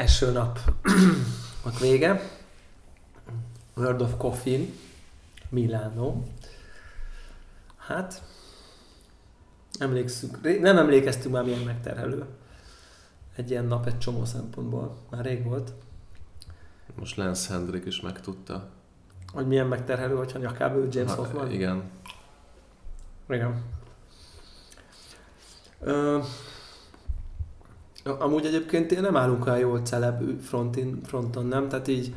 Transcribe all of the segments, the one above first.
Első nap. Ott vége. World of Coffee, Milano. Hát, emlékszünk, nem emlékeztünk már milyen megterhelő. Egy ilyen nap egy csomó szempontból. Már rég volt. Most Lance Hendrick is megtudta. Hogy milyen megterhelő, hogyha nyakába ül James Ha, Hoffman. Igen. Igen. Ö, amúgy egyébként én nem állunk olyan jól celeb frontin, fronton, nem? Tehát így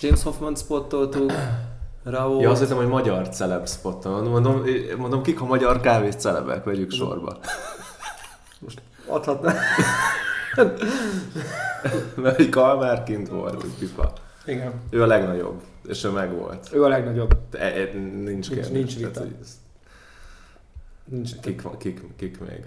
James Hoffman spottoltuk, Raúl. Ja, azt hittem, hogy magyar celeb spotton. Mondom, mondom, kik a magyar kávés celebek, vegyük sorba. Adhatná. Mert egy Kalmár kint volt, egy pipa. Igen. Ő a legnagyobb, és ő megvolt. Ő a legnagyobb. E, e, nincs kérdés. nincs. Tehát, ez- Nincs Kik, kik, kik még?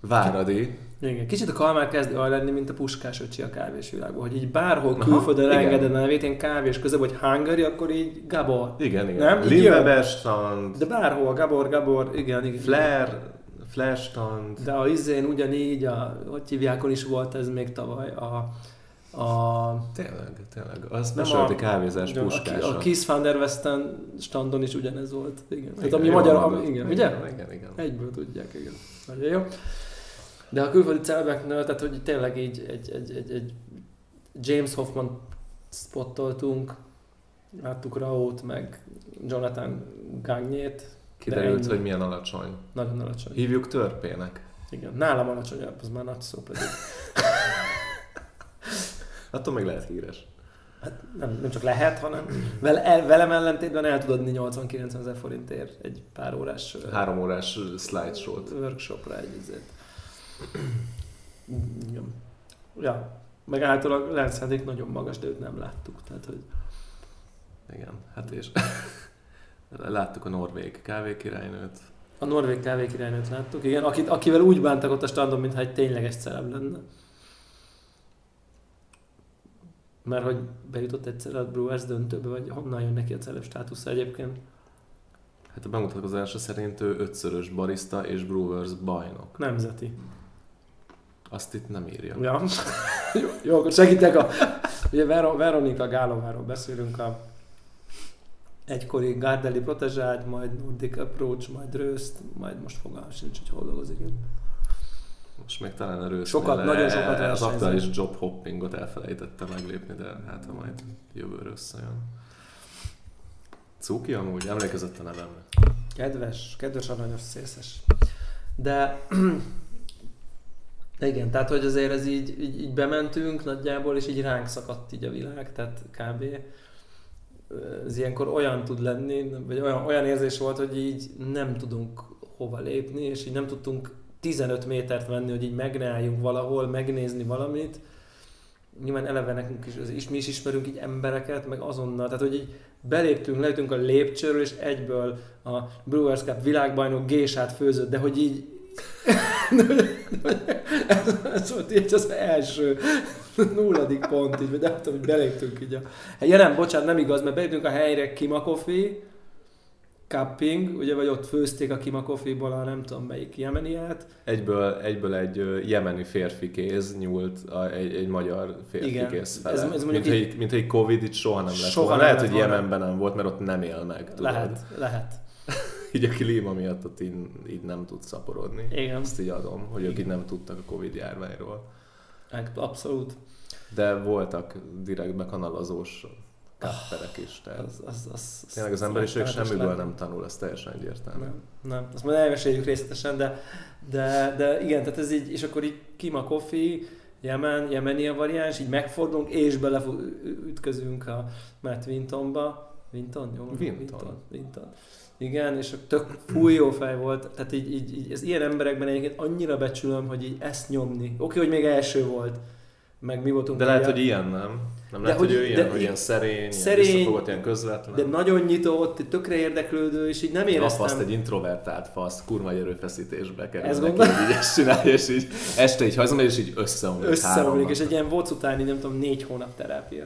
Váradi. Igen. Kicsit a Kalmár kezd olyan lenni, mint a Puskás öcsi a kávésvilágban, hogy így bárhol külföldön igen. engeded a nevét, én kávés közben, vagy Hungary, akkor így Gabor. Igen, igen. Nem? Így jön. Limbeber stand, De bárhol, Gabor, Gabor, igen, igen. Flair, Flash stand. De a izén ugyanígy, a, hogy hívjákon is volt ez még tavaly, a, a, Tényleg, tényleg. Az Nem mesélti a- kávézás a, a, puskása. a Kiss van der Westen standon is ugyanez volt. Igen. Tehát Igen, ami jól magyar, ami, igen, ugye? Igen, igen, igen. Egyből tudják, igen. Nagyon jó. De a külföldi celebeknél, tehát hogy tényleg így egy, egy, egy, egy James Hoffman spottoltunk, láttuk Raót, meg Jonathan Gagnét, Kiderült, hogy milyen alacsony. nagyon alacsony. Hívjuk törpének. Igen, nálam alacsonyabb, az már nagy szó pedig. Attól meg lehet híres. Hát nem, nem csak lehet, hanem vele, el, velem ellentétben el tudod adni 80-90 ezer forintért egy pár órás Három órás slideshow-t. workshopra egy izét. Igen. Ja, meg általában Lance nagyon magas, de őt nem láttuk. Tehát, hogy Igen, hát és láttuk a norvég kávékirálynőt. a norvég kávékirálynőt láttuk, igen, akit, akivel úgy bántak ott a standon, mintha egy tényleges celeb lenne. Mert hogy bejutott egyszer a Brewers döntőbe, vagy honnan jön neki a celeb státusza egyébként. Hát a bemutatkozása szerint ő ötszörös barista és Brewers bajnok. Nemzeti. Azt itt nem írja. Ja. jó, jó, akkor segítek a... Ugye Ver- Veronika Gálováról beszélünk, a egykori Gardeli protezsád, majd Nordic Approach, majd Röst, majd most fogalmam sincs, hogy hol dolgozik. Most még talán erős. Sokat, nagyon sokat Az aktuális job hoppingot elfelejtette meglépni, de hát ha majd jövőre összejön. Cuki amúgy, emlékezett a nevemre. Kedves, kedves aranyos szészes. De igen, tehát hogy azért ez így, így, így bementünk nagyjából, és így ránk szakadt így a világ, tehát kb. Ez ilyenkor olyan tud lenni, vagy olyan, olyan érzés volt, hogy így nem tudunk hova lépni, és így nem tudtunk 15 métert venni, hogy így meg ne álljunk valahol, megnézni valamit. Nyilván eleve nekünk is, is, mi is ismerünk így embereket, meg azonnal, tehát hogy így beléptünk, leütünk a lépcsőről, és egyből a Brewers Cup világbajnok gésát főzött, de hogy így ez, ez volt így az első nulladik pont, így, de nem tudom, hogy beléptünk így a... Ja nem, bocsánat, nem igaz, mert beléptünk a helyre Kima Coffee, Cupping, ugye, vagy ott főzték a Kima Coffee-ból a nem tudom melyik jemeniát. Egyből, egyből egy jemeni férfi kéz nyúlt a, egy, egy magyar férfi Igen. kéz fele. Ez- ez mint, így- hogy, mint hogy Covid itt soha nem lett Soha volna. nem Lehet, lett hogy volna. Jemenben nem volt, mert ott nem él meg. Tudod? Lehet, lehet. Így a klíma miatt ott így, így nem tud szaporodni. Igen. Azt így adom, hogy ők így nem tudtak a Covid járványról. Abszolút. De voltak direkt bekanalazós kapperek is. Tehát Az, az, az, az, tényleg az emberiség semmiből lenne. nem tanul, ez teljesen egyértelmű. Nem, nem. Azt majd elmeséljük részletesen, de, de, de igen, tehát ez így, és akkor így Kima Coffee, Jemen, Jemeni a variáns, így megfordulunk, és beleütközünk a Matt Wintonba. Winton? Jó? Winton. Winton. Winton. Igen, és tök fúj jó fej volt, tehát így, így, így ez ilyen emberekben egyébként annyira becsülöm, hogy így ezt nyomni. Oké, hogy még első volt, meg mi voltunk. De lehet, ugye- hogy ilyen nem. Nem De lehet, hogy- hogy, ő ilyen, de hogy ilyen szerény, szerény, ilyen visszafogott, ilyen közvetlen. de nagyon nyitott, tökre érdeklődő, és így nem éreztem. Azt egy introvertált fasz, kurva nagy erőfeszítésbe kerül Ez neki, így ezt csinálja, és így este így hajzom, és így összeomlik összeomlik, és egy ilyen voc utáni, nem tudom, négy hónap terápia.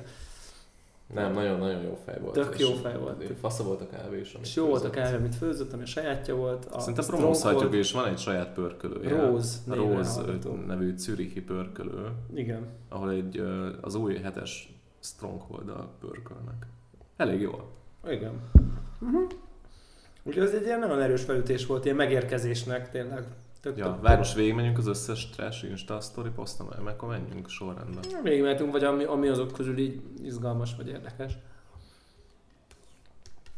Nem, nagyon-nagyon jó fej volt. Tök jó fej volt. Fasza volt a kávé is. amit És jó volt a főzött. kávé, amit főzött, ami a sajátja volt. A Szerintem promózhatjuk, és van egy saját pörkölője. Néven Rose hallgató. nevű zürichi pörkölő, Igen. ahol egy, az új hetes stronghold pörkölnek. Elég jó. Igen. Uh-huh. Úgyhogy ez egy ilyen nagyon erős felütés volt, ilyen megérkezésnek tényleg. Tök, Ja, tök, várj, most végigmenjünk az összes trash Insta story posztom, mert akkor menjünk sorrendben. Még mehetünk, vagy ami, ami azok közül így izgalmas vagy érdekes.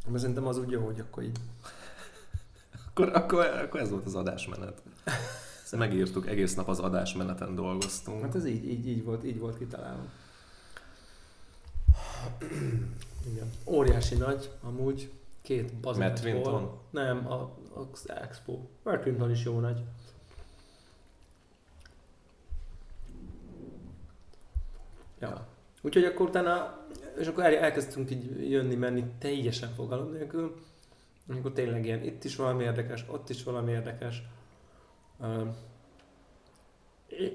Mert szerintem az úgy jó, hogy akkor így... Akkor, akkor, akkor ez volt az adásmenet. Ezt megírtuk, egész nap az adásmeneten dolgoztunk. Hát ez így, így, így, volt, így volt kitalálva. Igen. Óriási nagy, amúgy. Két bazeg Matt. Winton? Nem, a, az Expo. Matt Winton is jó nagy. Ja. Úgyhogy akkor utána, és akkor el, elkezdtünk így jönni, menni teljesen fogalom nélkül. Akkor tényleg ilyen, itt is valami érdekes, ott is valami érdekes.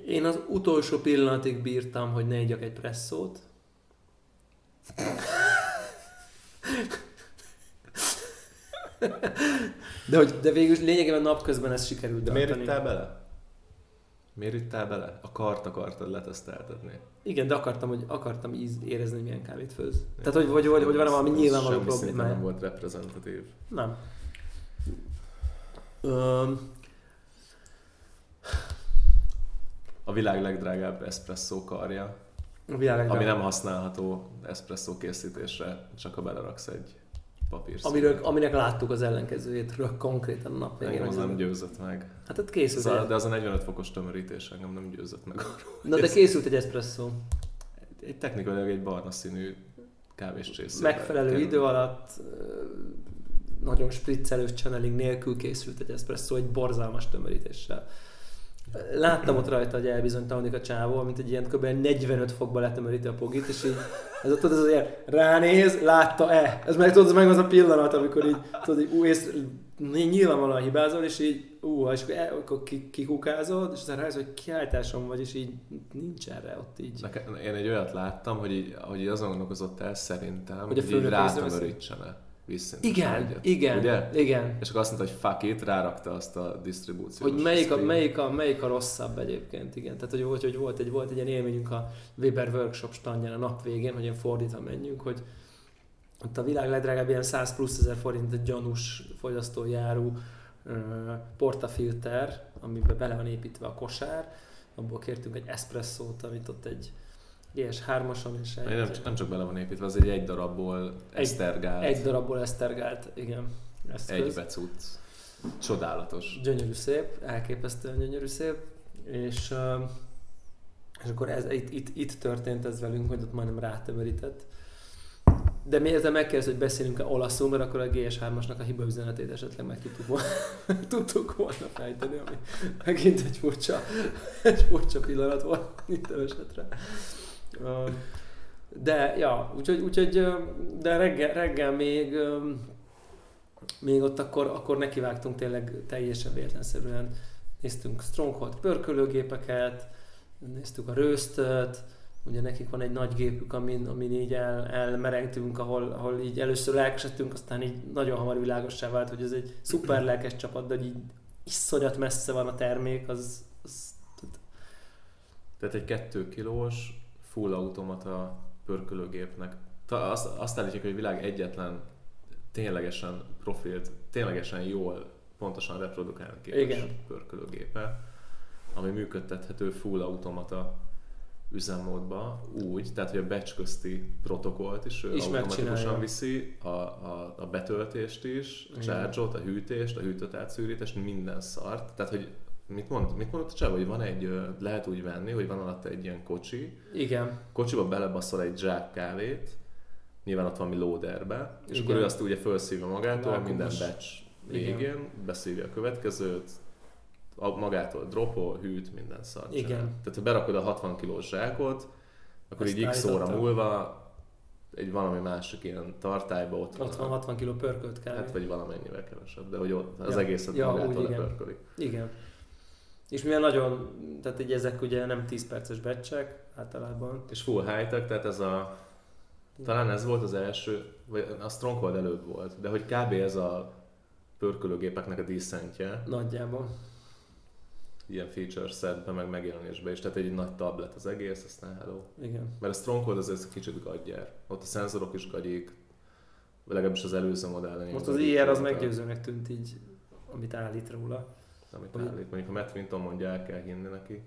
Én az utolsó pillanatig bírtam, hogy ne igyak egy presszót. De, hogy, de végül lényegében napközben ez sikerült De miért ittál bele? Miért ittál bele? A kart akartad leteszteltetni. Igen, de akartam, hogy akartam íz, érezni, hogy milyen kávét főz. Tehát, hogy, hogy, hogy, hogy van valami nyilvánvaló problémája. nem volt reprezentatív. Nem. Öm, A világ legdrágább espresszó karja, a világ ami nem használható espresszó készítésre, csak ha beleraksz egy papír Amiről, aminek láttuk az ellenkezőjét konkrétan a nap végén. Engem az nem győzött meg. Hát ott készült Ez a, egy, de az a 45 fokos tömörítés engem nem győzött meg arról. na, de készült egy espresso. Egy technikailag egy barna színű kávés Megfelelő idő alatt nagyon spriccelős channeling nélkül készült egy espresso egy borzalmas tömörítéssel. Láttam ott rajta, hogy elbizonytalanodik a csávó, mint egy ilyen kb. 45 fokba letömöríti a pogit, és így ez ott tudod, ez az ilyen ránéz, látta-e? Ez meg tudod, ez meg az a pillanat, amikor így, tudod, így, ú, és nyilvánvalóan hibázol, és így, ú, és akkor, el, akkor ki- kikukázod, és aztán rájössz, hogy kiállításom vagy, és így nincs erre ott így. Nekem, én egy olyat láttam, hogy így, hogy így azon gondolkozott el szerintem, Hogy hogy, a így rátömörítsene visszintesen Igen, egyet. igen, Ugye? igen. És akkor azt mondta, hogy fuck it, rárakta azt a disztribúciót. Hogy melyik a, melyik, a, melyik a rosszabb egyébként, igen. Tehát, hogy, hogy, hogy volt, egy, volt egy ilyen élményünk a Weber Workshop standján a nap végén, hogy ilyen fordítva menjünk, hogy ott a világ legdrágább ilyen 100 plusz ezer forint egy gyanús fogyasztójárú uh, portafilter, amiben bele van építve a kosár, abból kértünk egy espresszót, amit ott egy GS3-ason és egy, Nem, nem csak bele van építve, az egy egy darabból esztergált, egy darabból esztergált, igen. eszköz. egy becut. Csodálatos. Gyönyörű szép, elképesztően gyönyörű szép, és, és akkor ez, itt, itt, itt történt ez velünk, hogy ott majdnem rátömörített. De miért megkérdez, hogy beszélünk-e olaszul, mert akkor a GS3-asnak a hiba üzenetét esetleg meg tudtuk volna, tudtuk volna fejteni, ami megint egy furcsa, egy furcsa pillanat volt itt esetre. De, ja, úgyhogy, úgyhogy de reggel, reggel még még ott akkor, akkor nekivágtunk tényleg teljesen véletlenszerűen. Néztünk Stronghold pörkölőgépeket, néztük a röstöt, ugye nekik van egy nagy gépük, amin, amin így el, elmerengtünk, ahol, ahol így először lelkesedtünk, aztán így nagyon hamar világossá vált, hogy ez egy szuper lelkes csapat, de hogy így iszonyat messze van a termék, az, az Tehát egy 2 kilós full automata pörkölőgépnek. Ta- Azt, azt állítják, hogy a világ egyetlen ténylegesen profilt, ténylegesen jól, pontosan reprodukálni képes Igen. pörkölőgépe, ami működtethető full automata üzemmódba úgy, tehát hogy a batch közti protokollt is ő Is automatikusan megcsinálja. viszi, a, a, a betöltést is, a Igen. charge-ot, a hűtést, a hűtött átszűrítést, minden szart. Tehát, hogy mit, mond, mit mondott a Csaba, hogy van egy, lehet úgy venni, hogy van alatt egy ilyen kocsi, igen, kocsiba belebaszol egy zsák kávét, nyilván ott van mi loaderbe, és Igen. akkor ő azt ugye felszívja magától, Vákumos. minden batch Igen. végén, beszívja a következőt, a, magától dropol, hűt, minden szart Igen. csinál. Tehát ha berakod a 60 kilós zsákot, akkor Azt így x óra múlva egy valami másik ilyen tartályba ott ott van 60 kg pörkölt kávé. hát vagy valamennyivel kevesebb, de hogy ott az Ja. egészet Ja, magától úgy, igen. lepörköli. Igen. És mivel nagyon, tehát így ezek ugye nem 10 perces becsek általában. És full high-tech, tehát ez a Talán ez volt az első, vagy a Stronghold előbb volt, de hogy kb. ez a pörkölőgépeknek a díszentje, Nagyjából. ilyen feature setben, meg megjelenésben is, tehát egy nagy tablet az egész, aztán hello. Igen. Mert a Stronghold az ez kicsit gagyár. Ott a szenzorok is gagyik, legalábbis az előző modellen. Most az IR az meggyőzőnek tűnt így, amit állít róla. Amit Hogy- állít. Mondjuk a Matt Winton mondja, el kell hinni neki.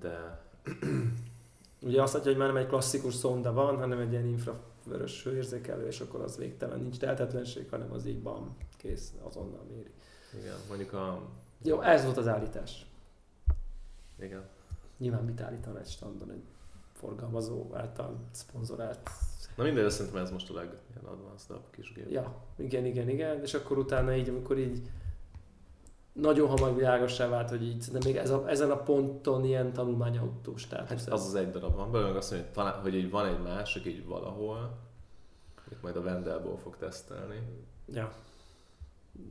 De Ugye azt mondja, hogy már nem egy klasszikus szonda van, hanem egy ilyen infravörös hőérzékelő, és akkor az végtelen, nincs tehetetlenség, hanem az így bam, kész, azonnal méri. igen, mondjuk a... Jó, ez volt az állítás. Igen. Nyilván mit állítana egy standon egy forgalmazó által szponzorált. Na mindegy, azt szerintem ez most a leg ilyen advanced kis gép. Ja, igen, igen, igen, és akkor utána így, amikor így nagyon hamar világossá vált, hogy így szerintem még ez a, ezen a ponton ilyen tanulmányautó státusz. Hát az az egy darab van, belőle azt mondja, hogy, talán, hogy így van egy másik így valahol, itt majd a Vendelból fog tesztelni, Ja.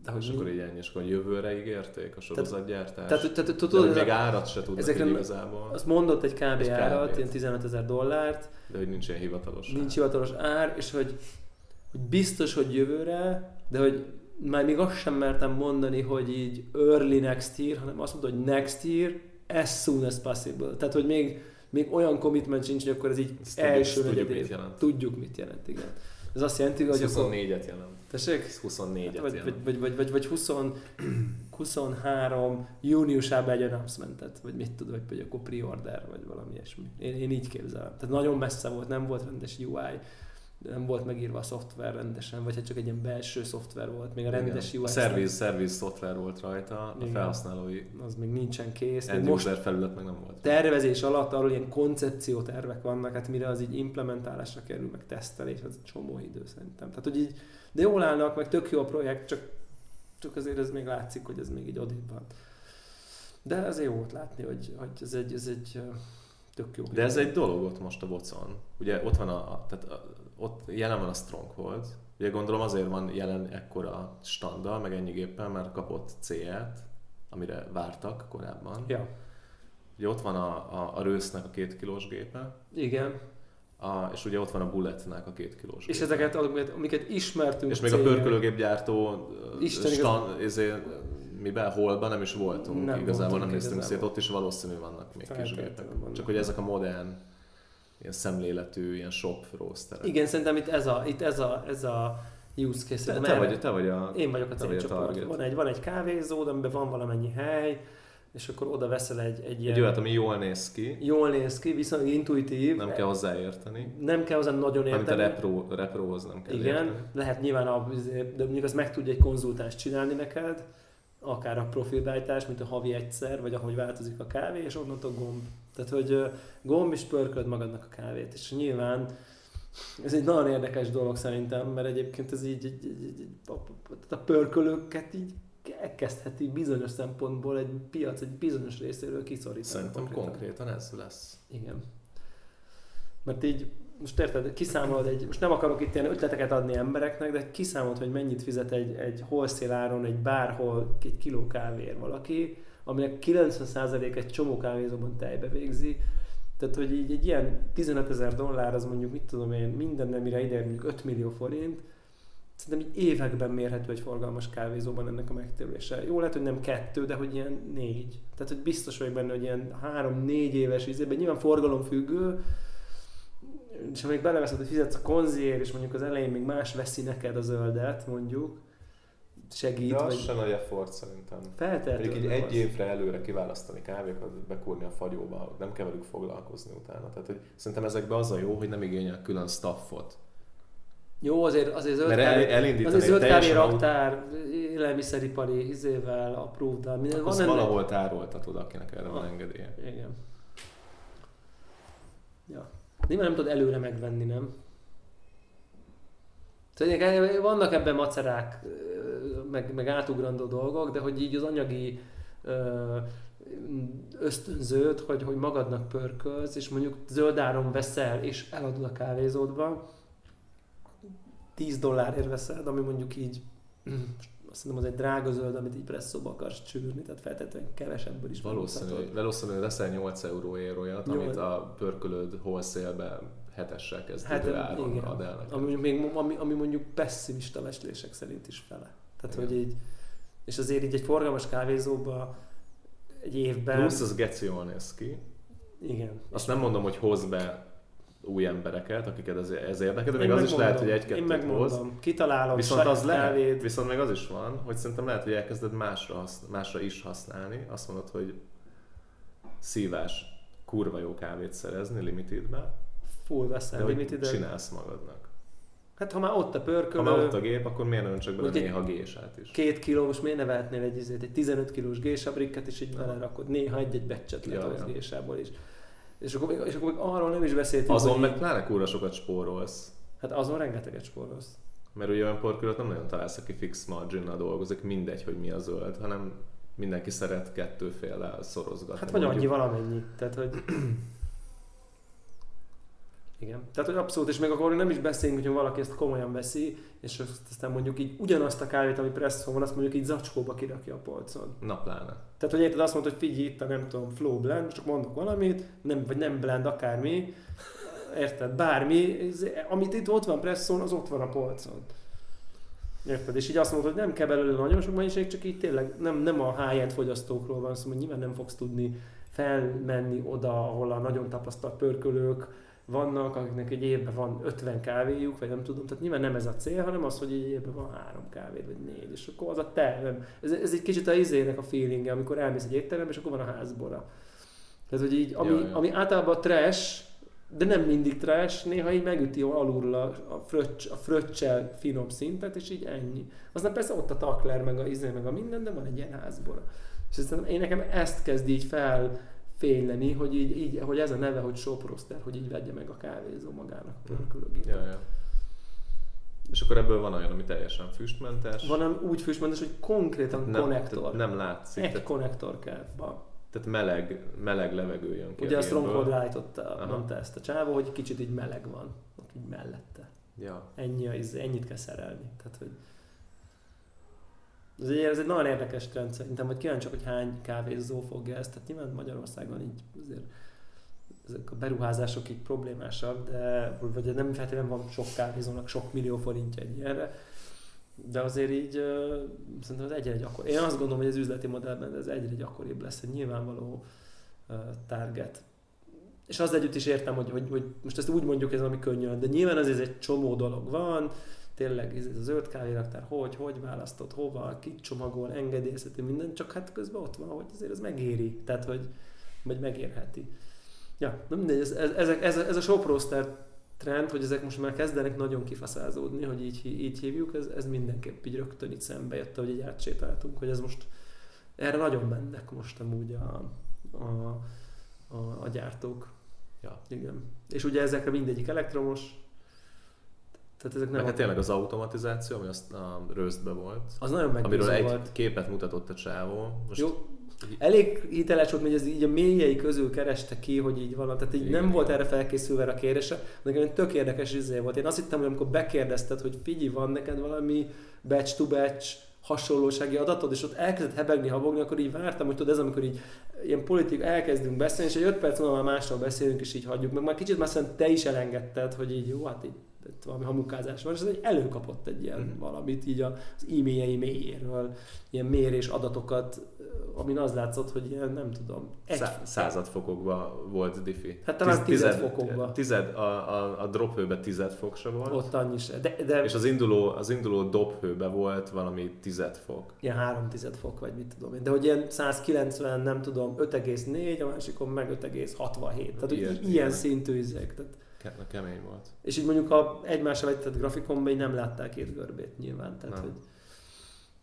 De és hogy akkor így ennyi, és akkor jövőre ígérték a sorozatgyártást. tehát, tehát, tehát, de tudod, ez még árat se tudnak ezekre igazából, azt mondott egy kb. Egy árat, ilyen 15 ezer dollárt, de hogy nincs ilyen hivatalos. nincs hivatalos ár, és hogy, hogy biztos, hogy jövőre, de hogy már még azt sem mertem mondani, hogy így early next year, hanem azt mondta, hogy next year, as soon as possible. Tehát, hogy még, még olyan commitment sincs, hogy akkor ez így Ezt első tudjuk, negyed mit év. jelent. Tudjuk, mit jelent, igen. Ez azt jelenti, hogy akkor... 24-et jelent. Tessék? Ez 24-et vagy, jelent. vagy, vagy, vagy, vagy, vagy 20, 23 júniusában egy announcementet, vagy mit tudom, vagy, vagy akkor pre-order, vagy valami ilyesmi. Én, én így képzelem. Tehát nagyon messze volt, nem volt rendes UI, nem volt megírva a szoftver rendesen, vagy hát csak egy ilyen belső szoftver volt, még a rendes Igen. UI. A service, service szoftver volt rajta, a Igen. felhasználói Az még nincsen kész. End most felület meg nem volt. tervezés alatt arról ilyen koncepciótervek vannak, hát mire az így implementálásra kerül, meg tesztelés, az csomó idő szerintem. Tehát, hogy így, de jól állnak, meg tök jó a projekt, csak, csak azért ez még látszik, hogy ez még így odébb van. De azért jó volt látni, hogy, hogy ez egy, ez egy tök jó. De ez egy dolog ott most a bocon. Ugye ott van a tehát a, ott jelen van a Stronghold. Ugye gondolom azért van jelen ekkora standal, meg ennyi géppel, mert kapott C-et, amire vártak korábban. Ja, Ugye ott van a, a, a Rősznek a két kilós gépe, igen. a, és ugye ott van a Bulletnek a két kilós És gépe. ezeket, amiket, amiket ismertünk És még a cégek- pörkölőgépgyártó Isten stand, ezért, miben, holban nem is voltunk, Nem igazából nem néztünk szét, ott is valószínű vannak még kis gépek. Csak hogy ezek a modern, ilyen szemléletű, ilyen shop roasterek. Igen, szerintem itt ez a, itt ez a, ez a use case. Te, te, vagy, te vagy a... Én vagyok a célcsoport. Van egy, van egy kávézód, amiben van valamennyi hely, és akkor oda veszel egy, egy Egy ilyen... olyat, ami jól néz ki, Jól néz ki, viszonylag intuitív. nem kell hozzáérteni. nem kell hozzá nagyon Amit a érteni. repro, reprohoz nem kell Igen, érteni. lehet nyilván, a, de mondjuk az meg tudja egy konzultáns csinálni neked, akár a profilbeállítás, mint a havi egyszer, vagy ahogy változik a kávé, és onnantól gomb. Tehát, hogy gomb és pörköd magadnak a kávét. És nyilván ez egy nagyon érdekes dolog szerintem, mert egyébként ez így, így, így, így a, pörkölőket így elkezdheti bizonyos szempontból egy piac egy bizonyos részéről kiszorítani. Szerintem konkrétan ez lesz. Igen. Mert így, most érted, kiszámolod egy, most nem akarok itt ilyen ötleteket adni embereknek, de kiszámolod, hogy mennyit fizet egy, egy wholesale áron, egy bárhol egy kiló kávér valaki, aminek 90% egy csomó kávézóban tejbe végzi. Tehát, hogy így egy ilyen 15 ezer dollár, az mondjuk, mit tudom én, minden nemire ide mondjuk 5 millió forint, szerintem így években mérhető egy forgalmas kávézóban ennek a megtérülése. Jó lehet, hogy nem kettő, de hogy ilyen négy. Tehát, hogy biztos vagyok benne, hogy ilyen három-négy éves izében, nyilván forgalom függő, és ha még beleveszed, hogy fizetsz a konziér, és mondjuk az elején még más veszi neked a zöldet, mondjuk, segít, De az vagy sem nagy effort szerintem. feltehetően. Mondjuk így egy az. évre előre kiválasztani kávékat, bekúrni a fagyóba, nem kell velük foglalkozni utána. Tehát hogy szerintem ezekben az a jó, hogy nem igényel külön staffot. Jó, azért, azért zöld Mert kávé, el, azért zöld kávé raktár, élelmiszeripari izével, approved minden. azt ennek- valahol tároltatod, akinek erre van Ah. engedélye. Igen. Ja. Nyilván nem tudod előre megvenni, nem? Szóval vannak ebben macerák, ö, meg, meg átugrandó dolgok, de hogy így az anyagi ö, ösztönzőt, hogy, hogy magadnak pörkölsz, és mondjuk zöld áron veszel, és eladod a kávézódba, 10 dollárért veszed, ami mondjuk így hiszem az egy drága zöld, amit így presszóba akarsz csűrni, tehát feltétlenül kevesebből is Valószínű, megúszhatod. valószínű veszel 8 euróért olyat, amit a pörkölőd wholesale-be hetessel kezdődő Hát, áron igen. ad el neked. Ami, még, ami, ami mondjuk pessimista becslések szerint is fele. Tehát, Igen. hogy így, és azért így egy forgalmas kávézóba egy évben... Plusz az geci jól néz ki. Igen. Azt nem mondom, hogy hoz be új embereket, akiket ez, ez érdekel, de még Én az is lehet, hogy Én egy-kettőt hoz. megmondom. Kitalálom Viszont az lehet, viszont még az is van, hogy szerintem lehet, hogy elkezded másra, hasz, másra is használni. Azt mondod, hogy szívás, kurva jó kávét szerezni limitedbe, Full hogy limited csinálsz magadnak. Hát ha már ott a Ha pörkölő, már ott a gép, akkor miért nem csak bele néha gésát is? két kilós, miért ne vehetnél egy, izét, egy 15 kilós gésabrikket, és így belerakod néha egy-egy becset Ja, ja. gésából is. És akkor, még, és akkor még arról nem is beszéltünk, Azon meg pláne kurva sokat spórolsz. Hát azon rengeteget spórolsz. Mert ugye olyan porkülöt nem nagyon találsz, aki fix marginnal dolgozik, mindegy, hogy mi a zöld, hanem mindenki szeret kettőféle szorozgatni. Hát vagy annyi mondjuk. valamennyi. Tehát, hogy... Igen. Tehát, hogy abszolút, és még akkor nem is beszélünk, hogy valaki ezt komolyan veszi, és azt aztán mondjuk így ugyanazt a kávét, ami presszó van, azt mondjuk így zacskóba kirakja a polcon. Na pláne. Tehát, hogy érted, azt mondod, hogy figyelj, itt a nem tudom, flow blend, csak mondok valamit, nem, vagy nem blend, akármi, érted, bármi, ez- amit itt ott van presszón, az ott van a polcon. Érted? És így azt mondod, hogy nem kell belőle nagyon sok mennyiség, csak így tényleg nem, nem a high-end fogyasztókról van szó, hogy nyilván nem fogsz tudni felmenni oda, ahol a nagyon tapasztalt pörkölők vannak, akiknek egy évben van 50 kávéjuk, vagy nem tudom, tehát nyilván nem ez a cél, hanem az, hogy egy évben van három kávéd, vagy négy, és akkor az a te, nem. Ez, ez egy kicsit a izének a feelingje, amikor elmész egy étterembe, és akkor van a házbora. Tehát, hogy így, ami, Ja, ja. ami általában trash, de nem mindig trash, néha így megüti alulról a, a, fröccs, a fröccsel finom szintet, és így ennyi. Aztán persze ott a takler, meg a izé, meg a minden, de van egy ilyen házbora. És aztán én nekem ezt kezd így felfényleni, hogy, így, így, hogy ez a neve, hogy shop roaster, hogy így vegye meg a kávézó magának a pörkölőgépet. Ja, ja. És akkor ebből van olyan, ami teljesen füstmentes. Van úgy fűsmentes, hogy konkrétan nem, konnektor. Nem látszik. Egy Tehát, konnektor kell. Tehát meleg, meleg levegő jön ki Ugye a Stronghold állította, mondta ezt a csávó, hogy kicsit így meleg van. Ott így mellette. Ja. Ennyi, izé- ennyit kell szerelni. Tehát, hogy ez egy, ez egy nagyon érdekes trend szerintem, hogy kíváncsiak, hogy hány kávézó fogja ezt. Tehát nyilván Magyarországon így azért ezek a beruházások így problémásak, de vagy nem feltétlenül van sok kávézónak sok millió forintja egy ilyenre, de azért így uh, szerintem ez egyre gyakor. Én azt gondolom, hogy az üzleti modellben ez egyre gyakoribb lesz, egy nyilvánvaló uh, target. És az együtt is értem, hogy, hogy, hogy most ezt úgy mondjuk, ez ami könnyű, de nyilván azért egy csomó dolog van, tényleg ez a zöld kávéraktár, hogy, hogy választott, hova, kit csomagol, engedélyezheti minden, csak hát közben ott van, hogy azért ez megéri, tehát hogy vagy megérheti. Ja, nem mindegy, ez, ez, ezek, ez, ez a shop roaster trend, hogy ezek most már kezdenek nagyon kifaszázódni, hogy így, így hívjuk, ez, ez mindenképp így rögtön itt szembe jött, hogy így átsétáltunk, hogy ez most erre nagyon mennek most amúgy a, a, a, a gyártók. Ja. Igen. És ugye ezekre mindegyik elektromos, tehát ezek nem... Meg hát tényleg az automatizáció, ami azt a rösztbe volt. Az nagyon meggyőző Amiről egy volt. képet mutatott a csávó. Most Jó, Elég hiteles volt, hogy ez így a mélyei közül kereste ki, hogy így van. Tehát így Igen, nem igen. volt erre felkészülve a kérése. Nekem egy tök érdekes izé volt. Én azt hittem, hogy amikor bekérdezted, hogy figyelj, van neked valami batch to batch hasonlósági adatod, és ott elkezdett hebegni, habogni, akkor így vártam, hogy tudod, ez amikor így ilyen politik elkezdünk beszélni, és egy öt perc múlva már másról beszélünk, és így hagyjuk meg. Már kicsit már szerintem te is elengedted, hogy így jó, hát így valami hamukázás van, és ez egy előkapott egy ilyen Mhm. valamit így az e-mailjei mélyéről, ilyen mérés adatokat, amin az látszott, hogy ilyen, nem tudom, egy, Szá- századfokokban volt diffi. Hát talán Tiz- tized fokokba. Tized, a, a, a drophőbe tized fok se volt. ott annyi se. De, de És az induló, az induló dobhőbe volt valami tized fok. ilyen három tized fok, vagy mit tudom én. De hogy ilyen 190, nem tudom, 5,4, a másikon meg 5,67. Tehát Ilyen- ilyen, ilyen. szintű izék. Tehát, Ke- kemény volt. és így mondjuk, ha egymásra vetted grafikonban, így nem láttál két görbét nyilván. Tehát, Nem. hogy,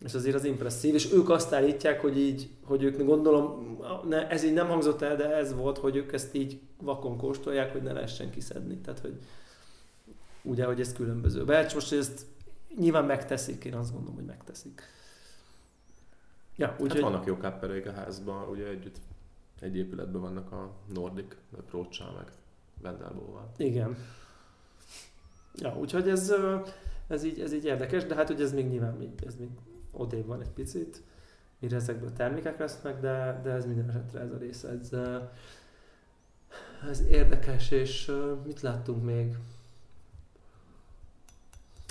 és azért az impresszív, és ők azt állítják, hogy így, hogy ők gondolom, ne, ez így nem hangzott el, de ez volt, hogy ők ezt így vakon kóstolják, hogy ne lehessen kiszedni. Tehát, hogy ugye, hogy ez különböző. Belcs most ezt nyilván megteszik, én azt gondolom, hogy megteszik. Ja, úgyhogy Hát vannak jó kappereik a házban, ugye együtt egy épületben vannak a Nordic, a Procsal meg Vendelbóval. igen. Ja, úgyhogy ez, ö, ez, így, ez így érdekes, de hát ugye ez még nyilván ez még odébb van egy picit, mire ezekből termékek lesznek, de, de ez minden esetre ez a része. Ez, ö, Ez érdekes, és mit láttunk még?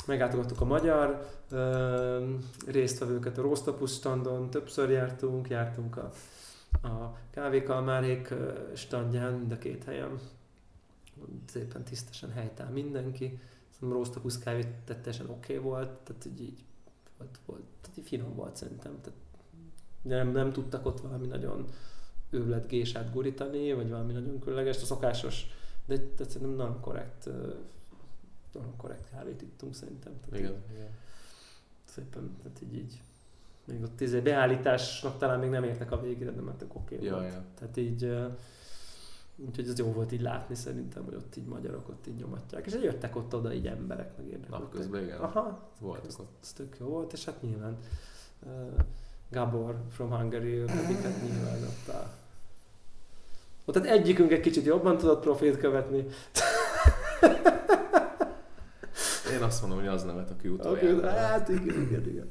Meglátogattuk a magyar uh, résztvevőket a Rostopus standon, többször jártunk, jártunk a, a kávékalmárék standján, mind a két helyen. Szépen tisztesen helytáll mindenki. Szerintem Rostopus kávé teljesen oké okay volt, tehát így, így volt, volt, tehát így finom volt szerintem. Tehát nem, nem tudtak ott valami nagyon őrületgésát gurítani, vagy valami nagyon különleges, a szokásos, de tehát szerintem nagyon korrekt, nagyon korrekt kávét ittunk szerintem. Tehát Igen, így, igen. Szépen, tehát így, így még ott izé beállításnak talán még nem értek a végére, de már tök oké okay Ja, volt. ja. Tehát így, úgyhogy ez jó volt így látni szerintem, hogy ott így magyarok ott így nyomatják. És jöttek ott oda így emberek, meg érdeklődtek. Napközben igen. Aha, Voltak ez, ott. ez tök jó volt, és hát nyilván uh, Gabor from Hungary, pedig hát nyilván ott a... Ott hát egyikünk egy kicsit jobban tudott profilt követni. Én azt mondom, hogy az nevet, aki utoljára. hát igen, igen, igen.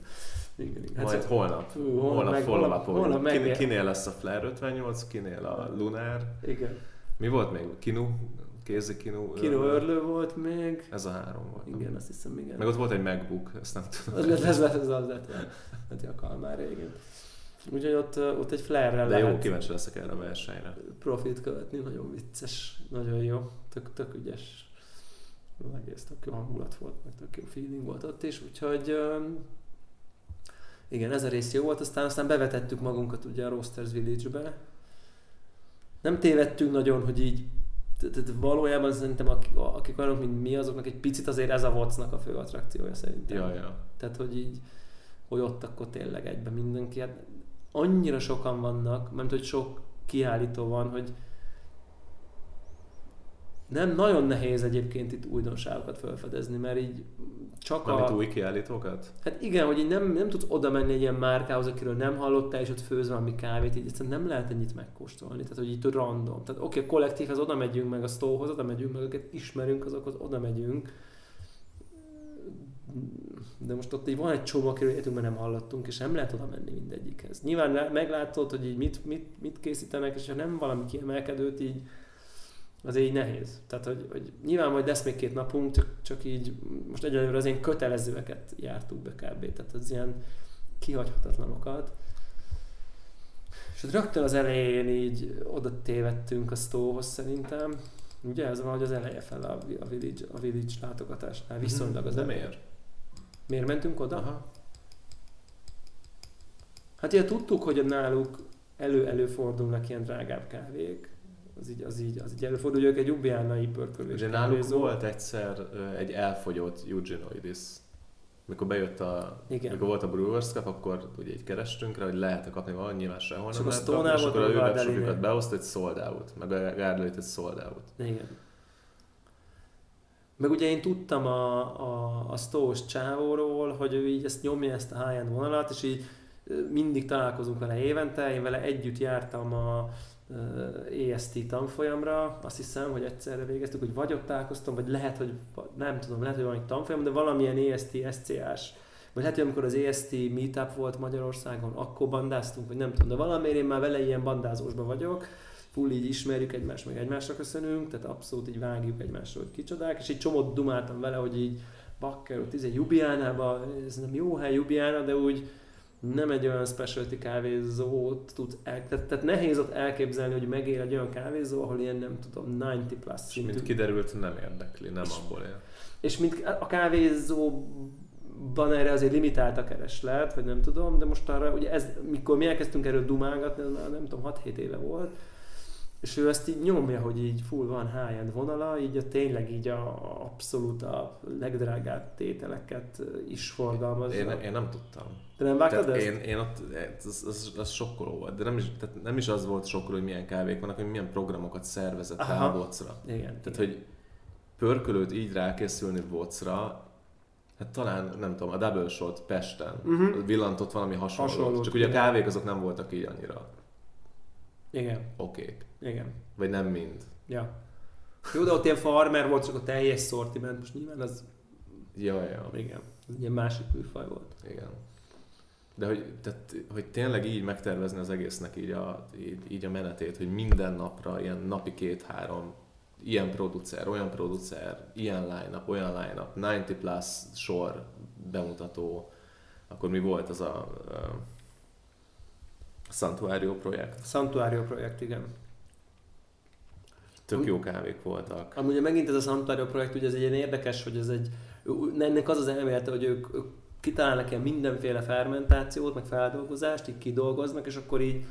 igen, igen. Hát Majd szóval- holnap, Fú, holnap, holnap holnap meg- follow holnap- holnap Kinél, meg- kinél lesz a Flare 58, kinél a Lunar. igen. Mi volt még? Kinu? Kézi Kinu? Kino Örlő volt még. Ez a három volt. nem? Igen, azt hiszem, igen. Meg ott volt egy MacBook, ezt nem tudom. Az lett, ez lett, ez az lett, hát a Kalmár, igen. Úgyhogy ott, ott egy flare-rel De jó, kíváncsi leszek erre a versenyre. profilt követni, nagyon vicces, nagyon jó, tök, tök ügyes. Egész tök jó hangulat volt, meg tök jó feeling volt ott is, úgyhogy igen, ez a rész jó volt, aztán, aztán bevetettük magunkat ugye a Roasters Village-be. Nem tévedtünk nagyon, hogy így tehát valójában szerintem akik, akik olyanok, mint mi, azoknak egy picit azért ez a vocnak a fő attrakciója szerintem. Ja, ja. Tehát, hogy így, hogy ott akkor tényleg egyben mindenki. Hát annyira sokan vannak, mert hogy sok kiállító van, hogy nem nagyon nehéz egyébként itt újdonságokat felfedezni, mert így csak a... új kiállítókat? Hát igen, hogy így nem, nem tudsz oda menni egy ilyen márkához, akiről nem hallottál, és ott főz valami kávét, így egyszerűen nem lehet ennyit megkóstolni. Tehát, hogy itt random. Tehát oké, okay, kollektívhez oda megyünk, meg a stówhoz oda megyünk, meg akiket ismerünk, azokhoz oda megyünk. De most ott így van egy csomó, akiről életünkben nem hallottunk, és nem lehet oda menni mindegyikhez. Nyilván lá- meglátod, hogy így mit, mit, mit készítenek, és ha nem valami kiemelkedőt, így az így nehéz. Tehát, hogy, hogy nyilván majd lesz még két napunk, csak, csak így most egyelőre az ilyen kötelezőeket jártuk be kb. Tehát az ilyen kihagyhatatlanokat. És ott rögtön az elején így oda tévedtünk a stóhoz szerintem. Ugye ez van, hogy az eleje fel a, a, village, a village látogatásnál, viszonylag az eleje. miért? Miért mentünk oda? Aha. Hát ugye tudtuk, hogy náluk elő-előfordulnak ilyen drágább kávék. Az így, az így, az így előfordul, hogy ők egy Ljubljánai pörkölés Ugye náluk kávézó. volt egyszer egy elfogyott Eugenoidis. Mikor bejött a, Igen. mikor volt a Brewers Cup, akkor ugye így kerestünk rá, hogy lehet-e kapni valami, nyilván sehol nem lehet kapni, és akkor a webshopukat beosztott egy sold out, meg a Gardelit egy sold out. Igen. Meg ugye én tudtam a, a, a Stós csávóról, hogy ő így ezt nyomja ezt a high-end vonalat, és így mindig találkozunk vele évente, én vele együtt jártam a EST tanfolyamra, azt hiszem, hogy egyszerre végeztük, hogy vagy ott találkoztam, vagy lehet, hogy nem tudom, lehet, hogy valami tanfolyam, de valamilyen EST, SCA-s, vagy lehet, hogy amikor az EST meetup volt Magyarországon, akkor bandáztunk, vagy nem tudom, de valamiért én már vele ilyen bandázósban vagyok, full így ismerjük egymást, meg egymásra köszönünk, tehát abszolút így vágjuk egymásra, hogy kicsodák, és egy csomót dumáltam vele, hogy így bakker, ott izé Jubiánába, ez nem jó hely Jubiána, de úgy nem egy olyan specialty kávézót tud el, tehát, tehát nehéz ott elképzelni, hogy megél egy olyan kávézó, ahol ilyen nem tudom, 90 plus És szintű. mint kiderült, nem érdekli, nem És- abból él. És mint a kávézóban erre azért limitált a kereslet, vagy nem tudom, de most arra, ugye ez, mikor mi elkezdtünk erről dumálgatni, ez már nem tudom, 6-7 éve volt, és ő ezt így nyomja, hogy így full van high-end vonala, így a tényleg így a, a abszolút a legdrágább tételeket is forgalmazza. Én, én nem tudtam. De nem vágtad Tehát ezt? én, én ott, ez, ez, ez sokkoló volt, de nem is, tehát nem is az volt sokkoló, hogy milyen kávék vannak, hogy milyen programokat szervezett rá Aha. a vocra. Igen. Tehát, igen. hogy pörkölőt így rákészülni vocra, hát talán, nem tudom, a Double Shot Pesten Mhm. villantott valami hasonló. Hasonlót, Csak ugye a kávék azok nem voltak így annyira Igen, okék. igen. Vagy nem mind. Ja. Jó, de ott ilyen farmer volt, csak a teljes szortiment, most nyilván az, Ja, ja, igen, egy ilyen másik műfaj volt. igen. De hogy, tehát, hogy tényleg így megtervezni az egésznek így a, így, így a menetét, hogy minden napra ilyen napi két-három ilyen producer, olyan producer, ilyen line-up, olyan line-up, 90 plus sor bemutató, akkor mi volt az a, a Santuario projekt? Santuario projekt, igen. Tök jó kávék voltak. Amúgy megint ez a Santuario projekt, ugye ez egy ilyen érdekes, hogy ez egy, ennek az az elmélete, hogy ők, ők kitalálnak ilyen mindenféle fermentációt, meg feldolgozást, így kidolgoznak, és akkor így